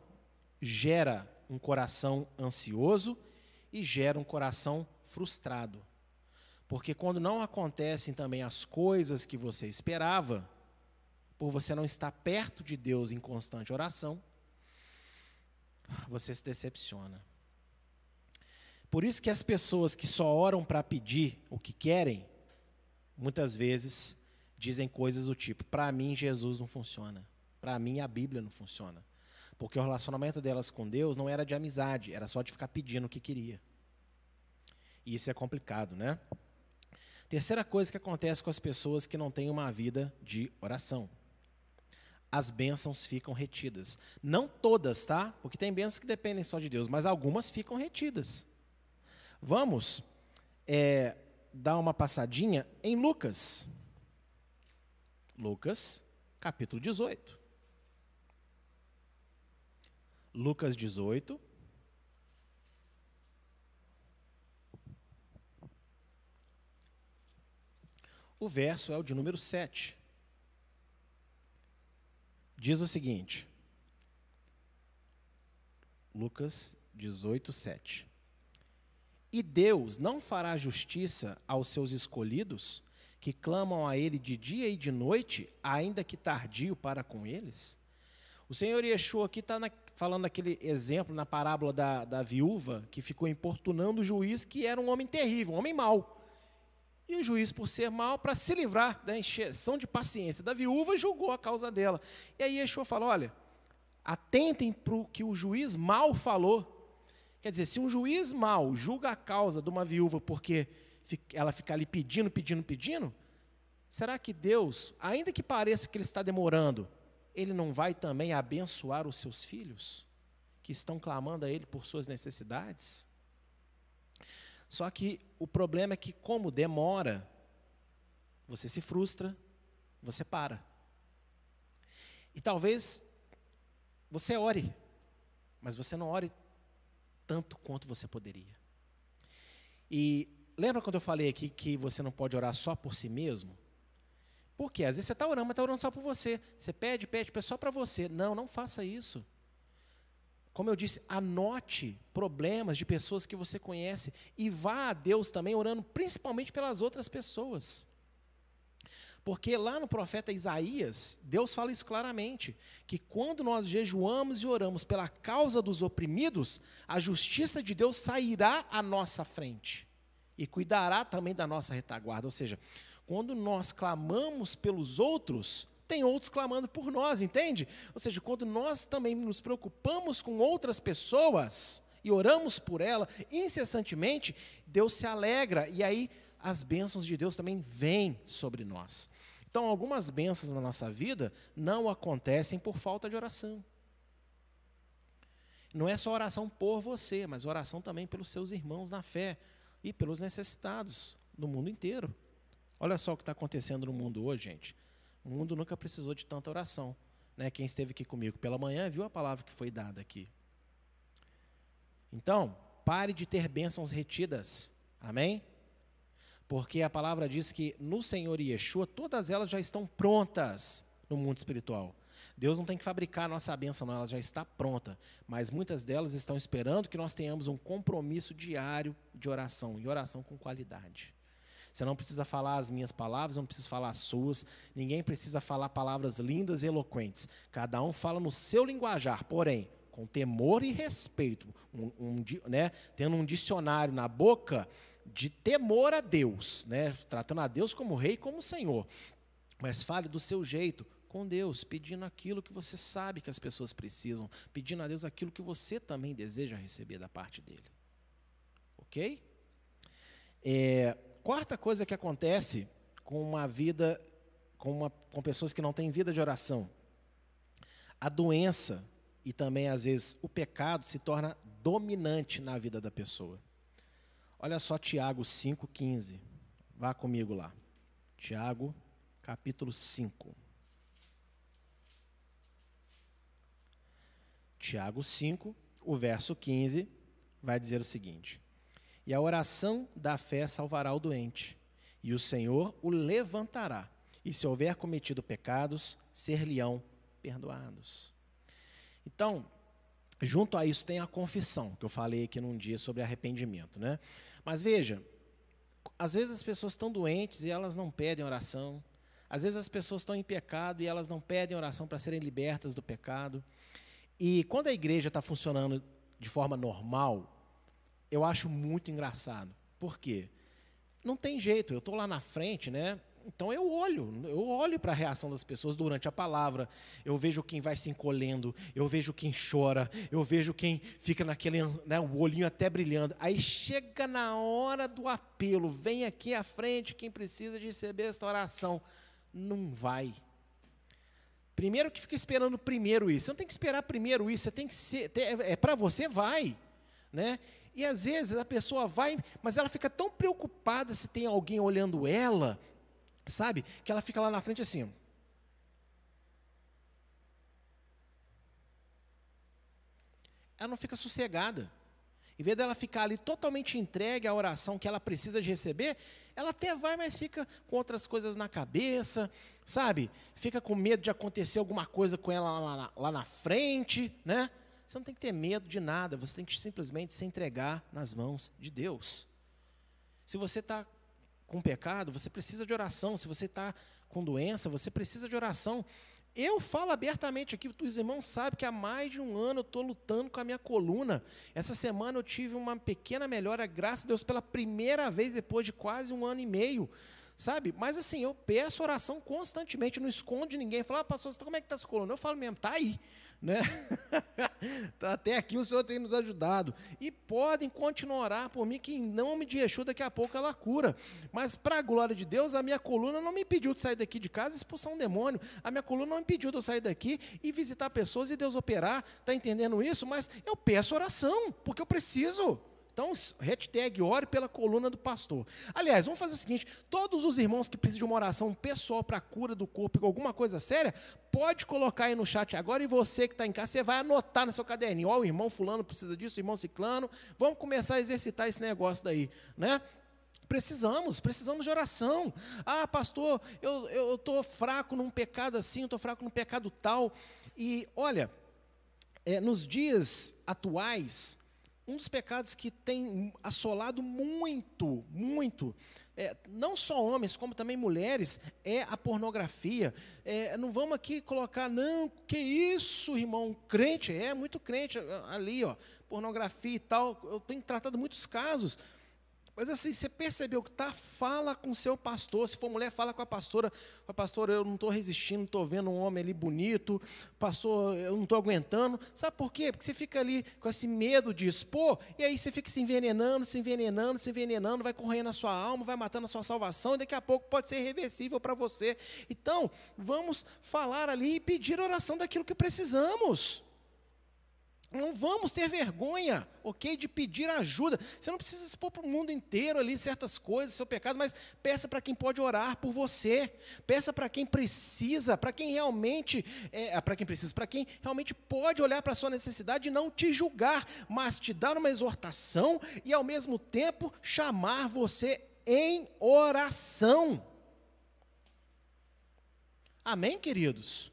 gera um coração ansioso e gera um coração frustrado. Porque quando não acontecem também as coisas que você esperava, por você não estar perto de Deus em constante oração, você se decepciona. Por isso que as pessoas que só oram para pedir o que querem, muitas vezes dizem coisas do tipo: para mim Jesus não funciona, para mim a Bíblia não funciona. Porque o relacionamento delas com Deus não era de amizade, era só de ficar pedindo o que queria. E isso é complicado, né? Terceira coisa que acontece com as pessoas que não têm uma vida de oração. As bênçãos ficam retidas. Não todas, tá? Porque tem bênçãos que dependem só de Deus, mas algumas ficam retidas. Vamos é, dar uma passadinha em Lucas. Lucas, capítulo 18. Lucas 18. O verso é o de número 7. Diz o seguinte: Lucas 18, 7. E Deus não fará justiça aos seus escolhidos, que clamam a Ele de dia e de noite, ainda que tardio para com eles? O Senhor Yeshua aqui está falando aquele exemplo na parábola da, da viúva que ficou importunando o juiz, que era um homem terrível, um homem mau. E o juiz, por ser mau, para se livrar da encheção de paciência da viúva, julgou a causa dela. E aí Yeshua falou: olha, atentem para o que o juiz mal falou. Quer dizer, se um juiz mal julga a causa de uma viúva porque ela fica ali pedindo, pedindo, pedindo, será que Deus, ainda que pareça que ele está demorando, ele não vai também abençoar os seus filhos que estão clamando a ele por suas necessidades? Só que o problema é que, como demora, você se frustra, você para. E talvez você ore, mas você não ore tanto quanto você poderia. E lembra quando eu falei aqui que você não pode orar só por si mesmo? Porque às vezes você está orando, mas está orando só por você. Você pede, pede, pede só para você. Não, não faça isso. Como eu disse, anote problemas de pessoas que você conhece e vá a Deus também orando principalmente pelas outras pessoas. Porque lá no profeta Isaías, Deus fala isso claramente: que quando nós jejuamos e oramos pela causa dos oprimidos, a justiça de Deus sairá à nossa frente e cuidará também da nossa retaguarda. Ou seja, quando nós clamamos pelos outros, tem outros clamando por nós, entende? Ou seja, quando nós também nos preocupamos com outras pessoas e oramos por ela incessantemente, Deus se alegra e aí as bênçãos de Deus também vêm sobre nós. Então, algumas bênçãos na nossa vida não acontecem por falta de oração. Não é só oração por você, mas oração também pelos seus irmãos na fé e pelos necessitados no mundo inteiro. Olha só o que está acontecendo no mundo hoje, gente. O mundo nunca precisou de tanta oração. Né? Quem esteve aqui comigo pela manhã viu a palavra que foi dada aqui. Então, pare de ter bênçãos retidas. Amém? Porque a palavra diz que no Senhor Yeshua, todas elas já estão prontas no mundo espiritual. Deus não tem que fabricar a nossa bênção, não, ela já está pronta. Mas muitas delas estão esperando que nós tenhamos um compromisso diário de oração, e oração com qualidade. Você não precisa falar as minhas palavras, não precisa falar as suas. Ninguém precisa falar palavras lindas e eloquentes. Cada um fala no seu linguajar, porém, com temor e respeito, um, um, né, tendo um dicionário na boca de temor a Deus, né, tratando a Deus como rei, como Senhor. Mas fale do seu jeito, com Deus, pedindo aquilo que você sabe que as pessoas precisam, pedindo a Deus aquilo que você também deseja receber da parte dele. Ok? É, quarta coisa que acontece com uma vida, com, uma, com pessoas que não têm vida de oração, a doença e também às vezes o pecado se torna dominante na vida da pessoa. Olha só Tiago 5,15. Vá comigo lá. Tiago capítulo 5. Tiago 5, o verso 15, vai dizer o seguinte: E a oração da fé salvará o doente, e o Senhor o levantará, e se houver cometido pecados, ser-lhe-ão perdoados. Então, junto a isso tem a confissão, que eu falei aqui num dia sobre arrependimento, né? Mas veja, às vezes as pessoas estão doentes e elas não pedem oração. Às vezes as pessoas estão em pecado e elas não pedem oração para serem libertas do pecado. E quando a igreja está funcionando de forma normal, eu acho muito engraçado. Por quê? Não tem jeito, eu estou lá na frente, né? Então eu olho, eu olho para a reação das pessoas durante a palavra, eu vejo quem vai se encolhendo, eu vejo quem chora, eu vejo quem fica naquele, né, o olhinho até brilhando. Aí chega na hora do apelo, vem aqui à frente quem precisa de receber esta oração. Não vai. Primeiro que fica esperando primeiro isso. Você não tem que esperar primeiro isso, você tem que ser. É para você, vai. Né? E às vezes a pessoa vai, mas ela fica tão preocupada se tem alguém olhando ela, sabe? Que ela fica lá na frente assim. Ela não fica sossegada. Em vez dela ficar ali totalmente entregue à oração que ela precisa de receber, ela até vai, mas fica com outras coisas na cabeça, sabe? Fica com medo de acontecer alguma coisa com ela lá, lá, lá na frente, né? Você não tem que ter medo de nada, você tem que simplesmente se entregar nas mãos de Deus. Se você está com pecado, você precisa de oração. Se você está com doença, você precisa de oração. Eu falo abertamente aqui, os irmãos sabem que há mais de um ano eu estou lutando com a minha coluna. Essa semana eu tive uma pequena melhora, graças a Deus, pela primeira vez depois de quase um ano e meio. Sabe? Mas assim, eu peço oração constantemente, não escondo de ninguém. Fala, ah, pastor, como é que está essa coluna? Eu falo mesmo, está aí né? *laughs* Tá até aqui o Senhor tem nos ajudado. E podem continuar a orar por mim, que em nome de Yeshua daqui a pouco ela cura. Mas para a glória de Deus, a minha coluna não me impediu de sair daqui de casa e expulsar um demônio. A minha coluna não me impediu de eu sair daqui e visitar pessoas e Deus operar. Está entendendo isso? Mas eu peço oração, porque eu preciso. Então, hashtag ore pela coluna do pastor. Aliás, vamos fazer o seguinte: todos os irmãos que precisam de uma oração pessoal para a cura do corpo alguma coisa séria, pode colocar aí no chat agora e você que está em casa, você vai anotar no seu caderninho. Ó, o irmão fulano precisa disso, o irmão ciclano. Vamos começar a exercitar esse negócio daí, né? Precisamos, precisamos de oração. Ah, pastor, eu estou fraco num pecado assim, eu estou fraco num pecado tal. E olha, é, nos dias atuais, um dos pecados que tem assolado muito, muito, é, não só homens, como também mulheres, é a pornografia. É, não vamos aqui colocar, não, que isso, irmão, crente, é muito crente ali, ó, pornografia e tal. Eu tenho tratado muitos casos mas assim, você percebeu que tá? Fala com seu pastor. Se for mulher, fala com a pastora. A pastora, eu não estou resistindo, estou vendo um homem ali bonito. Pastor, eu não estou aguentando. Sabe por quê? Porque você fica ali com esse medo de expor, e aí você fica se envenenando, se envenenando, se envenenando, vai correndo a sua alma, vai matando a sua salvação, e daqui a pouco pode ser irreversível para você. Então, vamos falar ali e pedir oração daquilo que precisamos. Não vamos ter vergonha, ok, de pedir ajuda. Você não precisa expor para o mundo inteiro ali certas coisas, seu pecado, mas peça para quem pode orar por você. Peça para quem precisa, para quem realmente, é, para quem precisa, para quem realmente pode olhar para a sua necessidade e não te julgar, mas te dar uma exortação e ao mesmo tempo chamar você em oração. Amém, queridos?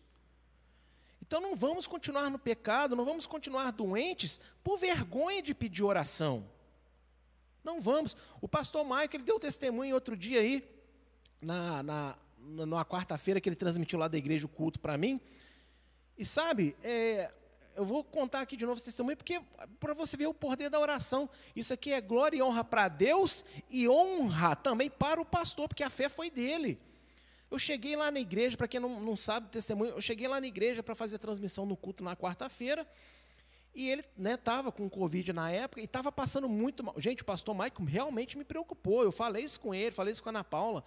Então não vamos continuar no pecado, não vamos continuar doentes por vergonha de pedir oração. Não vamos. O pastor Mike ele deu testemunho outro dia aí, na, na, na quarta-feira que ele transmitiu lá da igreja o culto para mim. E sabe, é, eu vou contar aqui de novo esse testemunho, porque para você ver o poder da oração. Isso aqui é glória e honra para Deus e honra também para o pastor, porque a fé foi dele. Eu cheguei lá na igreja, para quem não, não sabe testemunho, eu cheguei lá na igreja para fazer transmissão no culto na quarta-feira. E ele estava né, com Covid na época e estava passando muito mal. Gente, o pastor Michael realmente me preocupou. Eu falei isso com ele, falei isso com a Ana Paula.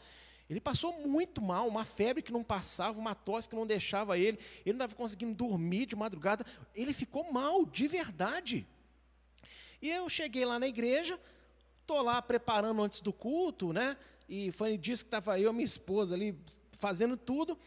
Ele passou muito mal, uma febre que não passava, uma tosse que não deixava ele, ele não estava conseguindo dormir de madrugada. Ele ficou mal, de verdade. E eu cheguei lá na igreja, estou lá preparando antes do culto, né? E foi disso que estava eu minha esposa ali fazendo tudo.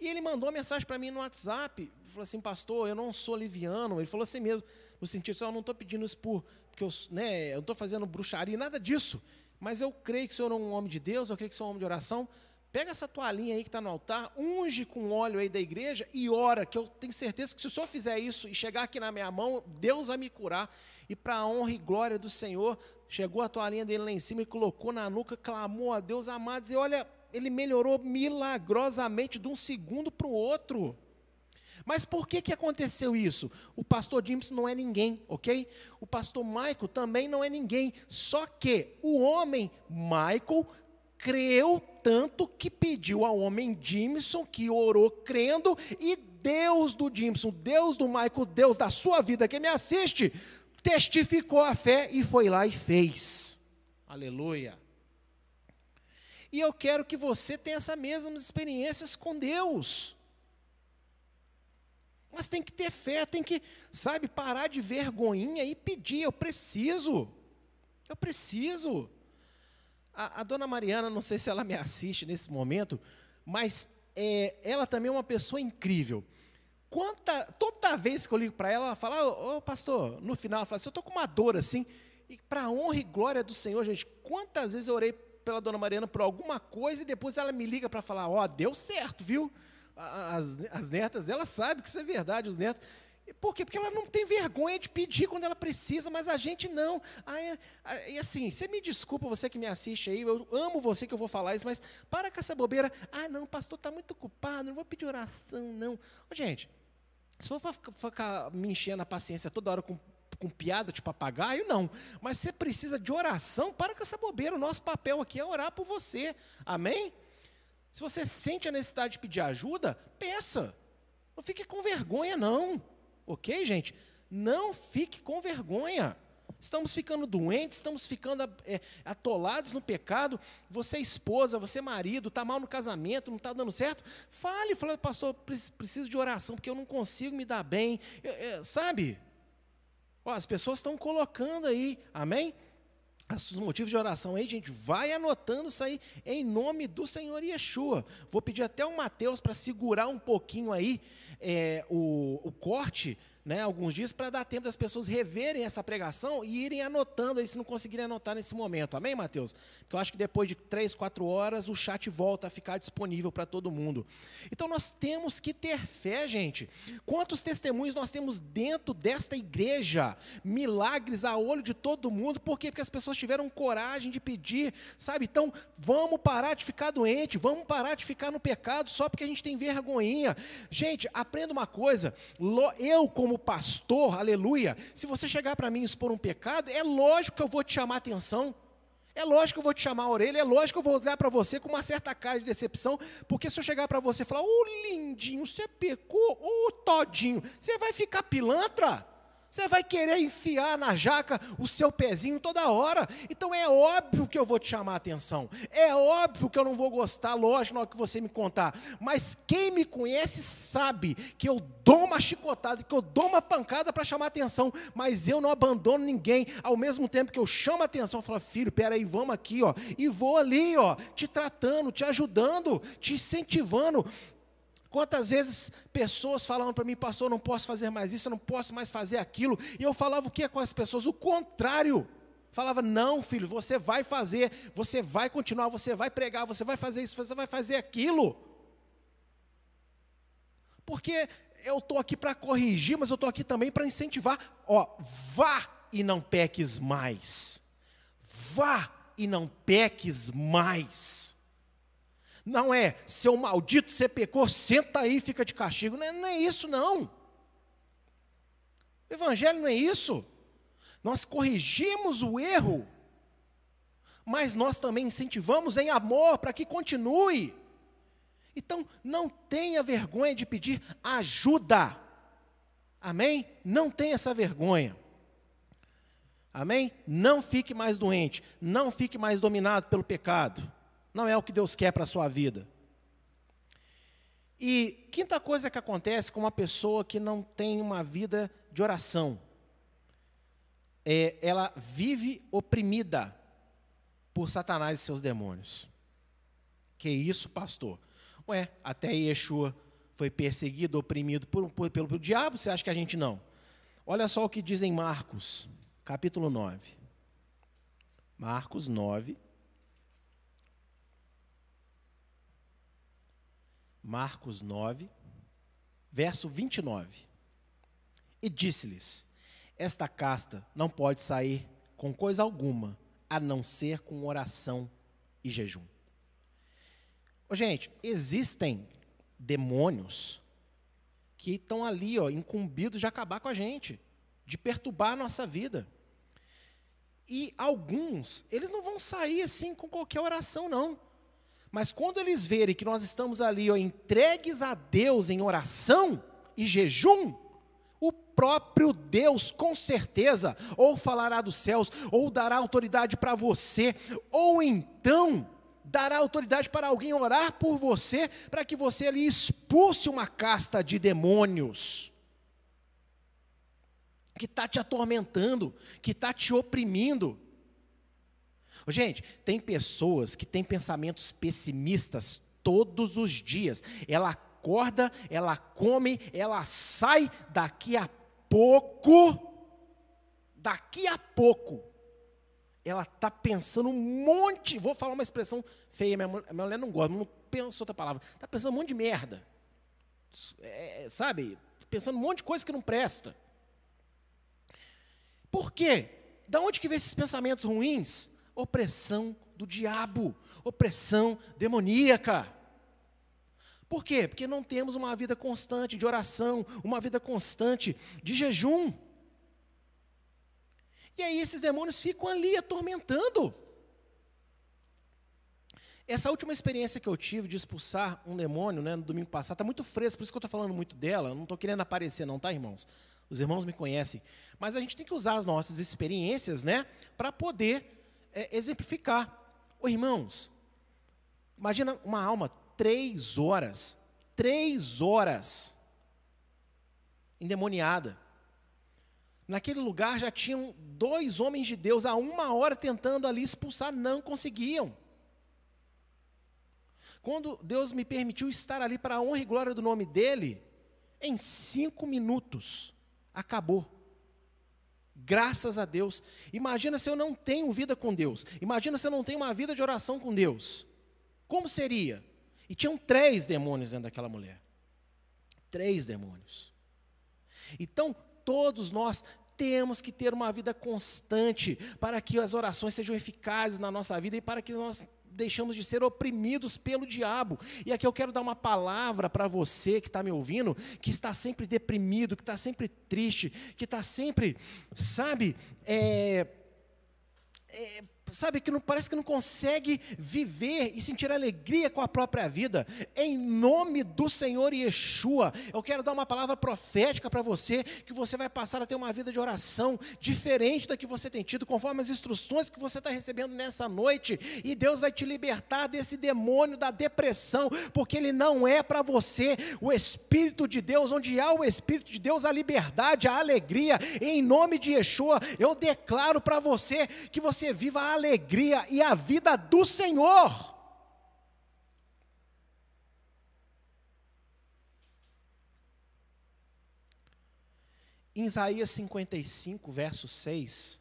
E ele mandou uma mensagem para mim no WhatsApp. Falou assim, pastor, eu não sou liviano. Ele falou assim mesmo, no sentido assim, eu não estou pedindo isso por, porque eu né, estou fazendo bruxaria, nada disso. Mas eu creio que o senhor é um homem de Deus, eu creio que o senhor é um homem de oração. Pega essa toalhinha aí que está no altar, unge com óleo aí da igreja e ora, que eu tenho certeza que se o senhor fizer isso e chegar aqui na minha mão, Deus vai me curar. E para a honra e glória do Senhor, chegou a toalhinha dele lá em cima e colocou na nuca, clamou a Deus amado, e olha, ele melhorou milagrosamente de um segundo para o outro. Mas por que, que aconteceu isso? O pastor James não é ninguém, ok? O pastor Michael também não é ninguém. Só que o homem Michael creu tanto que pediu ao homem Jimson, que orou crendo, e Deus do Jimson, Deus do Michael, Deus da sua vida que me assiste, testificou a fé e foi lá e fez. Aleluia. E eu quero que você tenha essas mesmas experiências com Deus. Mas tem que ter fé, tem que, sabe, parar de vergonhinha e pedir. Eu preciso. Eu preciso. A, a dona Mariana, não sei se ela me assiste nesse momento, mas é, ela também é uma pessoa incrível. Quanta, toda vez que eu ligo para ela, ela fala, ô oh, pastor, no final ela fala assim, eu estou com uma dor assim, e para honra e glória do Senhor, gente, quantas vezes eu orei pela dona Mariana por alguma coisa e depois ela me liga para falar: Ó, oh, deu certo, viu? As, as netas dela sabem que isso é verdade, os netos. Por quê? Porque ela não tem vergonha de pedir quando ela precisa, mas a gente não. Aí, e assim, você me desculpa, você que me assiste aí, eu amo você que eu vou falar isso, mas para com essa bobeira. Ah, não, pastor está muito ocupado, não vou pedir oração, não. Gente, se for ficar me enchendo a paciência toda hora com com piada de papagaio, não. Mas você precisa de oração, para com essa bobeira. O nosso papel aqui é orar por você. Amém? Se você sente a necessidade de pedir ajuda, peça. Não fique com vergonha, não. Ok, gente? Não fique com vergonha. Estamos ficando doentes, estamos ficando é, atolados no pecado. Você é esposa, você é marido, está mal no casamento, não está dando certo. Fale, fale, pastor, preciso de oração, porque eu não consigo me dar bem. Eu, eu, sabe? Ó, as pessoas estão colocando aí, amém? Os motivos de oração aí, gente, vai anotando isso aí em nome do Senhor Yeshua. Vou pedir até o Mateus para segurar um pouquinho aí é, o, o corte né, alguns dias, para dar tempo das pessoas reverem essa pregação e irem anotando aí, se não conseguirem anotar nesse momento. Amém, Mateus? Porque eu acho que depois de três, quatro horas, o chat volta a ficar disponível para todo mundo. Então nós temos que ter fé, gente. Quantos testemunhos nós temos dentro desta igreja? Milagres a olho de todo mundo. Por quê? Porque as pessoas tiveram coragem de pedir, sabe? Então, vamos parar de ficar doente, vamos parar de ficar no pecado só porque a gente tem vergonhinha. Gente, aprenda uma coisa. Eu, como pastor, aleluia, se você chegar para mim e expor um pecado, é lógico que eu vou te chamar a atenção. É lógico que eu vou te chamar a orelha, é lógico que eu vou olhar para você com uma certa cara de decepção, porque se eu chegar para você e falar, ô oh, lindinho, você pecou, ô oh, todinho, você vai ficar pilantra? Você vai querer enfiar na jaca o seu pezinho toda hora. Então é óbvio que eu vou te chamar a atenção. É óbvio que eu não vou gostar, lógico, na hora que você me contar. Mas quem me conhece sabe que eu dou uma chicotada, que eu dou uma pancada para chamar a atenção. Mas eu não abandono ninguém. Ao mesmo tempo que eu chamo a atenção, eu falo, filho, peraí, vamos aqui, ó. E vou ali, ó, te tratando, te ajudando, te incentivando. Quantas vezes pessoas falavam para mim, pastor, não posso fazer mais isso, eu não posso mais fazer aquilo. E eu falava o que com as pessoas? O contrário. Falava, não, filho, você vai fazer, você vai continuar, você vai pregar, você vai fazer isso, você vai fazer aquilo. Porque eu estou aqui para corrigir, mas eu estou aqui também para incentivar. Ó, vá e não peques mais. Vá e não peques mais. Não é, seu maldito, você pecou, senta aí e fica de castigo. Não é, não é isso, não. O Evangelho não é isso. Nós corrigimos o erro, mas nós também incentivamos em amor para que continue. Então, não tenha vergonha de pedir ajuda. Amém? Não tenha essa vergonha. Amém? Não fique mais doente. Não fique mais dominado pelo pecado. Não é o que Deus quer para a sua vida. E quinta coisa que acontece com uma pessoa que não tem uma vida de oração. É, ela vive oprimida por Satanás e seus demônios. Que isso, pastor? Ué, até Yeshua foi perseguido, oprimido por, por, pelo, pelo diabo, você acha que a gente não? Olha só o que diz em Marcos, capítulo 9. Marcos 9. Marcos 9, verso 29. E disse-lhes: Esta casta não pode sair com coisa alguma, a não ser com oração e jejum. Ô, gente, existem demônios que estão ali, ó, incumbidos de acabar com a gente, de perturbar a nossa vida. E alguns, eles não vão sair assim com qualquer oração, não. Mas quando eles verem que nós estamos ali, ó, entregues a Deus em oração e jejum, o próprio Deus, com certeza, ou falará dos céus, ou dará autoridade para você, ou então dará autoridade para alguém orar por você, para que você ali expulse uma casta de demônios que está te atormentando, que está te oprimindo. Gente, tem pessoas que têm pensamentos pessimistas todos os dias. Ela acorda, ela come, ela sai, daqui a pouco, daqui a pouco, ela está pensando um monte, vou falar uma expressão feia, minha mulher, minha mulher não gosta, não pensa outra palavra, está pensando um monte de merda, é, sabe, pensando um monte de coisa que não presta. Por quê? Da onde que vem esses pensamentos ruins? Opressão do diabo, opressão demoníaca. Por quê? Porque não temos uma vida constante de oração, uma vida constante de jejum. E aí esses demônios ficam ali atormentando. Essa última experiência que eu tive de expulsar um demônio né, no domingo passado, está muito fresca, por isso que eu estou falando muito dela. não estou querendo aparecer, não, tá, irmãos? Os irmãos me conhecem. Mas a gente tem que usar as nossas experiências né, para poder é, exemplificar. Ô, irmãos, imagina uma alma três horas, três horas endemoniada. Naquele lugar já tinham dois homens de Deus há uma hora tentando ali expulsar, não conseguiam. Quando Deus me permitiu estar ali para a honra e glória do nome dEle, em cinco minutos, acabou. Graças a Deus. Imagina se eu não tenho vida com Deus. Imagina se eu não tenho uma vida de oração com Deus. Como seria? E tinham três demônios dentro daquela mulher. Três demônios. Então, todos nós temos que ter uma vida constante para que as orações sejam eficazes na nossa vida e para que nós deixamos de ser oprimidos pelo diabo. E aqui eu quero dar uma palavra para você que está me ouvindo, que está sempre deprimido, que está sempre triste, que está sempre, sabe, é, é, sabe, que não parece que não consegue viver e sentir alegria com a própria vida. Em nome do Senhor Yeshua, eu quero dar uma palavra profética para você, que você vai passar a ter uma vida de oração diferente da que você tem tido, conforme as instruções que você está recebendo nessa noite, e Deus vai te libertar desse demônio da depressão, porque ele não é para você. O Espírito de Deus, onde há o Espírito de Deus, a liberdade, a alegria. Em nome de Yeshua, eu declaro para você que você viva a alegria e a vida do Senhor. Em Isaías 55, verso 6,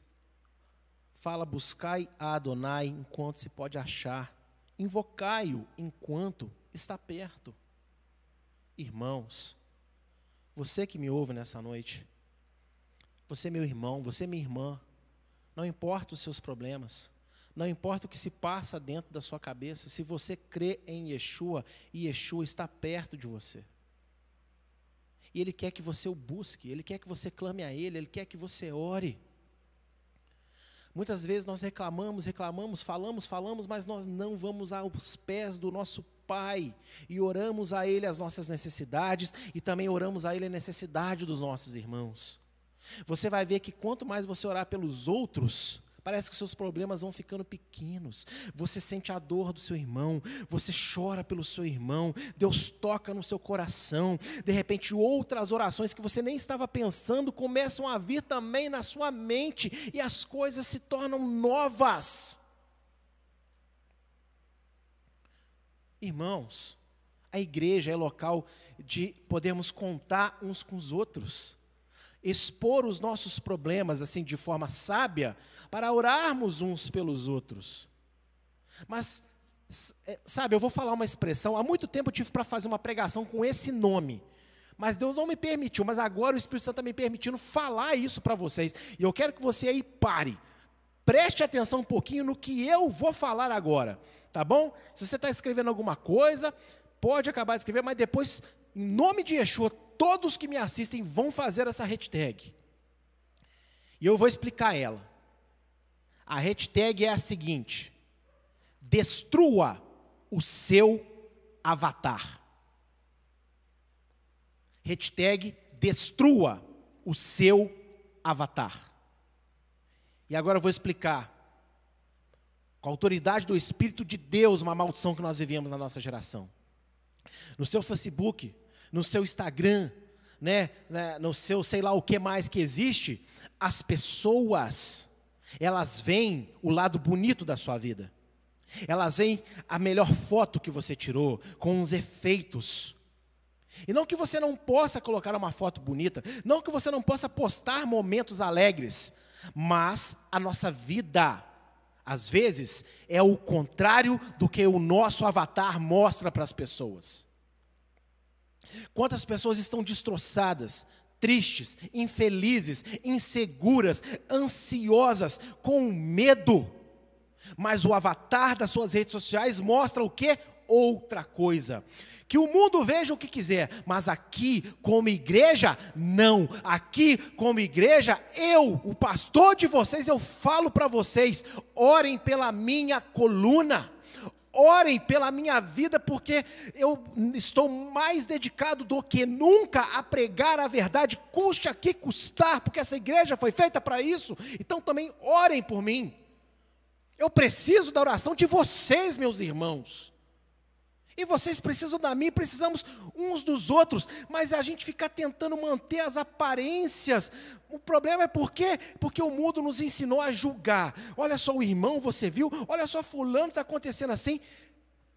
fala: Buscai a Adonai enquanto se pode achar, invocai-o enquanto está perto. Irmãos, você que me ouve nessa noite, você, meu irmão, você, minha irmã, não importa os seus problemas, não importa o que se passa dentro da sua cabeça, se você crê em Yeshua, Yeshua está perto de você. E Ele quer que você o busque, Ele quer que você clame a Ele, Ele quer que você ore. Muitas vezes nós reclamamos, reclamamos, falamos, falamos, mas nós não vamos aos pés do nosso Pai e oramos a Ele as nossas necessidades e também oramos a Ele a necessidade dos nossos irmãos. Você vai ver que quanto mais você orar pelos outros, parece que seus problemas vão ficando pequenos. Você sente a dor do seu irmão, você chora pelo seu irmão, Deus toca no seu coração. De repente, outras orações que você nem estava pensando começam a vir também na sua mente e as coisas se tornam novas. Irmãos, A igreja é local de podermos contar uns com os outros, expor os nossos problemas assim de forma sábia, para orarmos uns pelos outros. Mas é, sabe, eu vou falar uma expressão, há muito tempo eu tive para fazer uma pregação com esse nome. Mas Deus não me permitiu, mas agora o Espírito Santo está me permitindo falar isso para vocês. E eu quero que você aí pare. Preste atenção um pouquinho no que eu vou falar agora, tá bom? Se você está escrevendo alguma coisa, pode acabar de escrever, mas depois, em nome de Yeshua, todos que me assistem vão fazer essa hashtag. E eu vou explicar ela. A hashtag é a seguinte: destrua o seu avatar. Hashtag destrua o seu avatar. E agora eu vou explicar, com a autoridade do Espírito de Deus, uma maldição que nós vivemos na nossa geração. No seu Facebook, no seu Instagram, né, né no seu sei lá o que mais que existe, as pessoas, elas veem o lado bonito da sua vida. Elas veem a melhor foto que você tirou, com os efeitos. E não que você não possa colocar uma foto bonita, não que você não possa postar momentos alegres, mas a nossa vida, às vezes, é o contrário do que o nosso avatar mostra para as pessoas. Quantas pessoas estão destroçadas, tristes, infelizes, inseguras, ansiosas, com medo mas o avatar das suas redes sociais mostra o que? Outra coisa. Que o mundo veja o que quiser, mas aqui, como igreja, não. Aqui, como igreja, eu, o pastor de vocês, eu falo para vocês: orem pela minha coluna orem pela minha vida, porque eu estou mais dedicado do que nunca a pregar a verdade, custe a que custar, porque essa igreja foi feita para isso. Então também orem por mim. Eu preciso da oração de vocês, meus irmãos. E vocês precisam da mim, precisamos uns dos outros, mas a gente fica tentando manter as aparências. O problema é por quê? Porque o mundo nos ensinou a julgar. Olha só o irmão, você viu? Olha só, fulano está acontecendo assim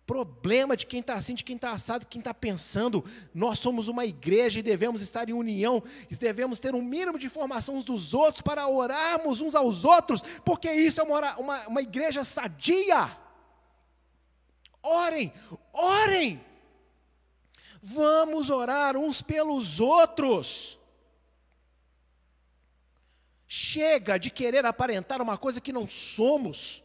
problema de quem está assim, de quem está assado, de quem está pensando. Nós somos uma igreja e devemos estar em união, e devemos ter um mínimo de informação uns dos outros para orarmos uns aos outros, porque isso é uma, uma, uma igreja sadia. Orem, orem. Vamos orar uns pelos outros. Chega de querer aparentar uma coisa que não somos.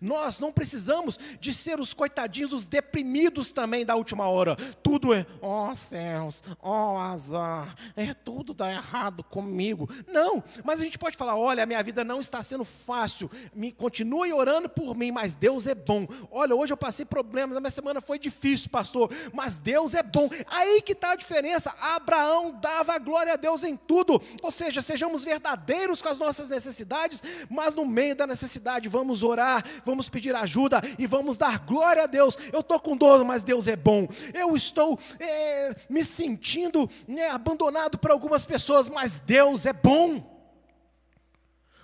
Nós não precisamos de ser os coitadinhos, os deprimidos também da última hora. Tudo é, ó oh, céus, ó oh, azar, é tudo dá errado comigo. Não, mas a gente pode falar: olha, a minha vida não está sendo fácil, me continue orando por mim, mas Deus é bom. Olha, hoje eu passei problemas, a minha semana foi difícil, pastor, mas Deus é bom. Aí que está a diferença. Abraão dava glória a Deus em tudo, ou seja, sejamos verdadeiros com as nossas necessidades, mas no meio da necessidade vamos orar, vamos pedir ajuda e vamos dar glória a Deus. Eu estou com dor, mas Deus é bom. Eu estou é, me sentindo né, abandonado por algumas pessoas, mas Deus é bom.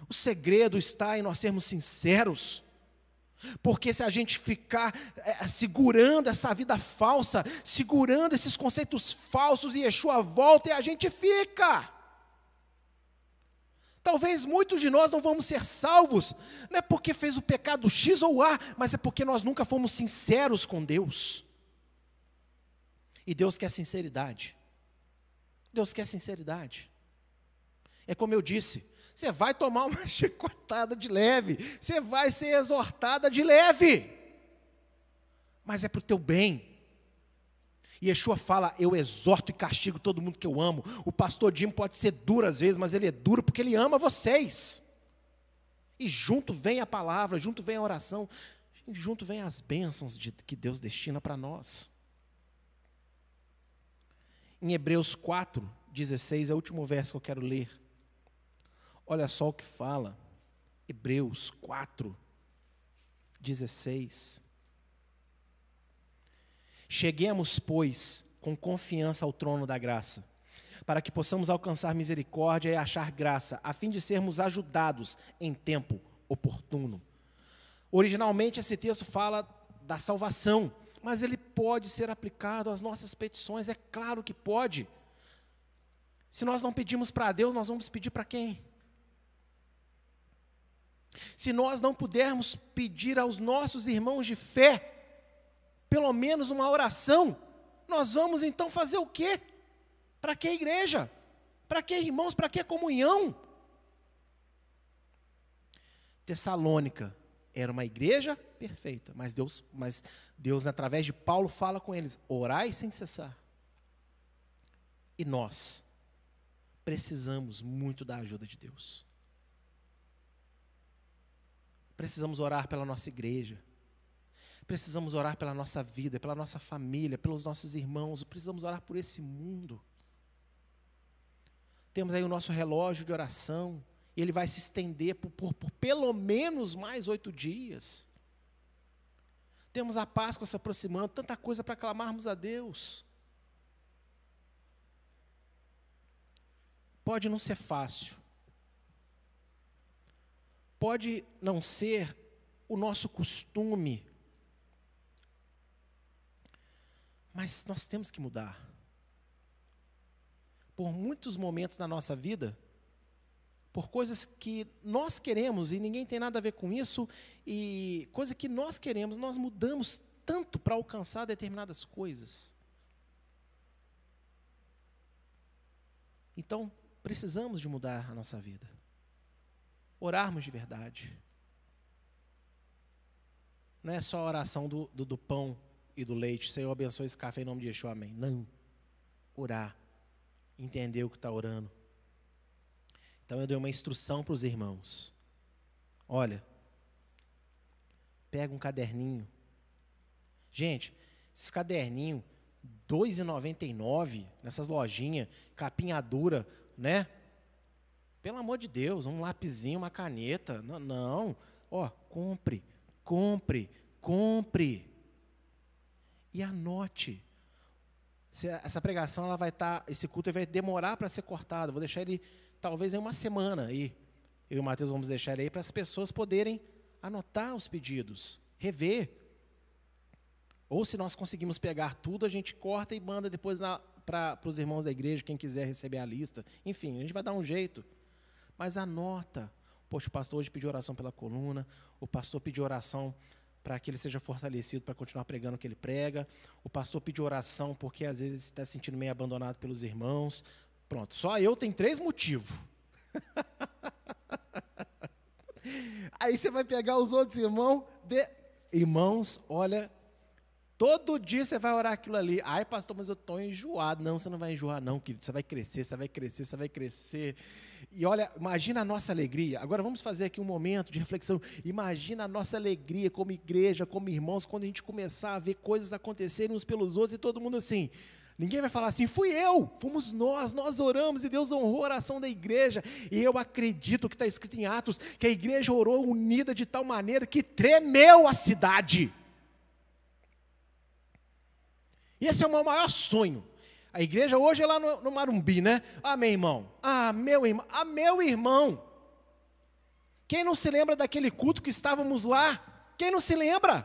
O segredo está em nós sermos sinceros. Porque se a gente ficar é, segurando essa vida falsa, segurando esses conceitos falsos e Yeshua volta e a gente fica. Talvez muitos de nós não vamos ser salvos, não é porque fez o pecado X ou A, mas é porque nós nunca fomos sinceros com Deus. E Deus quer sinceridade. Deus quer sinceridade. É como eu disse, você vai tomar uma *laughs* chicotada de leve, você vai ser exortada de leve, mas é para o teu bem, Yeshua fala: Eu exorto e castigo todo mundo que eu amo. O pastor Jim pode ser duro às vezes, mas ele é duro porque ele ama vocês. E junto vem a palavra, junto vem a oração, junto vem as bênçãos de, que Deus destina para nós. Em Hebreus 4, 16, é o último verso que eu quero ler. Olha só o que fala. Hebreus 4, 16. Cheguemos, pois, com confiança ao trono da graça, para que possamos alcançar misericórdia e achar graça, a fim de sermos ajudados em tempo oportuno. Originalmente, esse texto fala da salvação, mas ele pode ser aplicado às nossas petições, é claro que pode. Se nós não pedimos para Deus, nós vamos pedir para quem? Se nós não pudermos pedir aos nossos irmãos de fé, pelo menos uma oração, nós vamos então fazer o quê? Para que igreja? Para que irmãos? Para que comunhão? Tessalônica era uma igreja perfeita, mas Deus, mas Deus através de Paulo fala com eles: orai sem cessar. E nós precisamos muito da ajuda de Deus. Precisamos orar pela nossa igreja. Precisamos orar pela nossa vida, pela nossa família, pelos nossos irmãos. Precisamos orar por esse mundo. Temos aí o nosso relógio de oração. E ele vai se estender por, por, por pelo menos mais oito dias. Temos a Páscoa se aproximando, tanta coisa para clamarmos a Deus. Pode não ser fácil. Pode não ser o nosso costume. Mas nós temos que mudar. Por muitos momentos na nossa vida, por coisas que nós queremos e ninguém tem nada a ver com isso, e coisa que nós queremos, nós mudamos tanto para alcançar determinadas coisas. Então, precisamos de mudar a nossa vida. Orarmos de verdade. Não é só a oração do, do, do pão e do leite, Senhor abençoe esse café em nome de Yeshua, amém. Não. Orar. Entender o que está orando então eu dei uma instrução para os irmãos. Olha, pega um caderninho. Gente, esses caderninhos, R$ 2,99 nessas lojinhas, capinha dura, né? Pelo amor de Deus, um lapisinho, uma caneta. Não, não. Ó, compre, compre, compre. E anote. Essa pregação ela vai estar, tá, esse culto vai demorar para ser cortado. Vou deixar ele talvez em uma semana aí. Eu e o Matheus vamos deixar aí para as pessoas poderem anotar os pedidos, rever. Ou se nós conseguimos pegar tudo, a gente corta e manda depois para os irmãos da igreja, quem quiser receber a lista. Enfim, a gente vai dar um jeito. Mas anota. Poxa, o pastor hoje pediu oração pela coluna, o pastor pediu oração para que ele seja fortalecido para continuar pregando o que ele prega. O pastor pediu oração porque às vezes está se sentindo meio abandonado pelos irmãos. Pronto, só eu tenho três motivos. *laughs* Aí você vai pegar os outros irmãos, de... irmãos, olha, todo dia você vai orar aquilo ali. Ai, pastor, mas eu estou enjoado. Não, você não vai enjoar, não, querido. Você vai crescer, você vai crescer, você vai crescer. E olha, imagina a nossa alegria. Agora vamos fazer aqui um momento de reflexão. Imagina a nossa alegria como igreja, como irmãos, quando a gente começar a ver coisas acontecerem uns pelos outros e todo mundo assim. Ninguém vai falar assim, fui eu, fomos nós, nós oramos e Deus honrou a oração da igreja. E eu acredito que está escrito em Atos que a igreja orou unida de tal maneira que tremeu a cidade. E esse é o meu maior sonho. A igreja hoje é lá no, no Marumbi, né? Ah, meu irmão. Ah, meu irmão. Ah, meu irmão. Quem não se lembra daquele culto que estávamos lá? Quem não se lembra?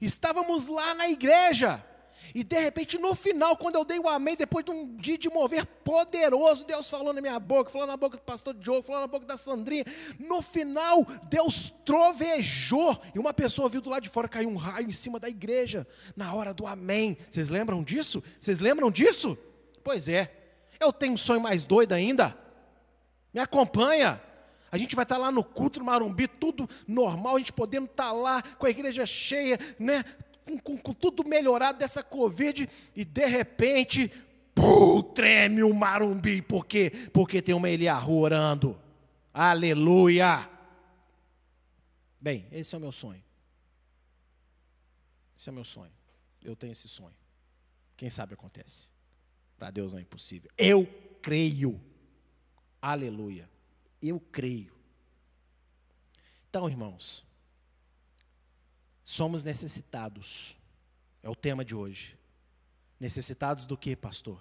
Estávamos lá na igreja. E de repente, no final, quando eu dei o amém, depois de um dia de mover poderoso, Deus falou na minha boca, falou na boca do pastor Diogo, falou na boca da Sandrinha. No final, Deus trovejou. E uma pessoa viu do lado de fora cair um raio em cima da igreja, na hora do amém. Vocês lembram disso? Vocês lembram disso? Pois é. Eu tenho um sonho mais doido ainda. Me acompanha. A gente vai estar lá no culto no Marumbi, tudo normal, a gente podendo estar lá com a igreja cheia, né? Com, com, com tudo melhorado dessa Covid, e de repente, pum, treme o Marumbi. Por quê? Porque tem uma Eliarru orando. Aleluia! Bem, esse é o meu sonho. Esse é o meu sonho. Eu tenho esse sonho. Quem sabe acontece. Para Deus não é impossível. Eu creio. Aleluia. Eu creio. Então, irmãos, Somos necessitados. É o tema de hoje. Necessitados do que, pastor?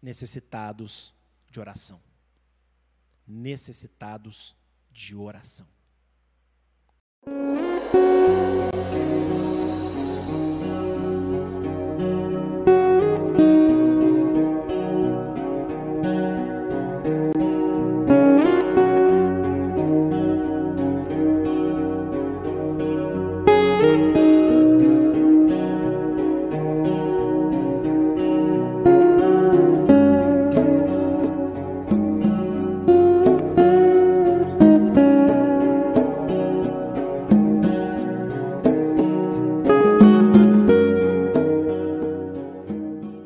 Necessitados de oração. Necessitados de oração.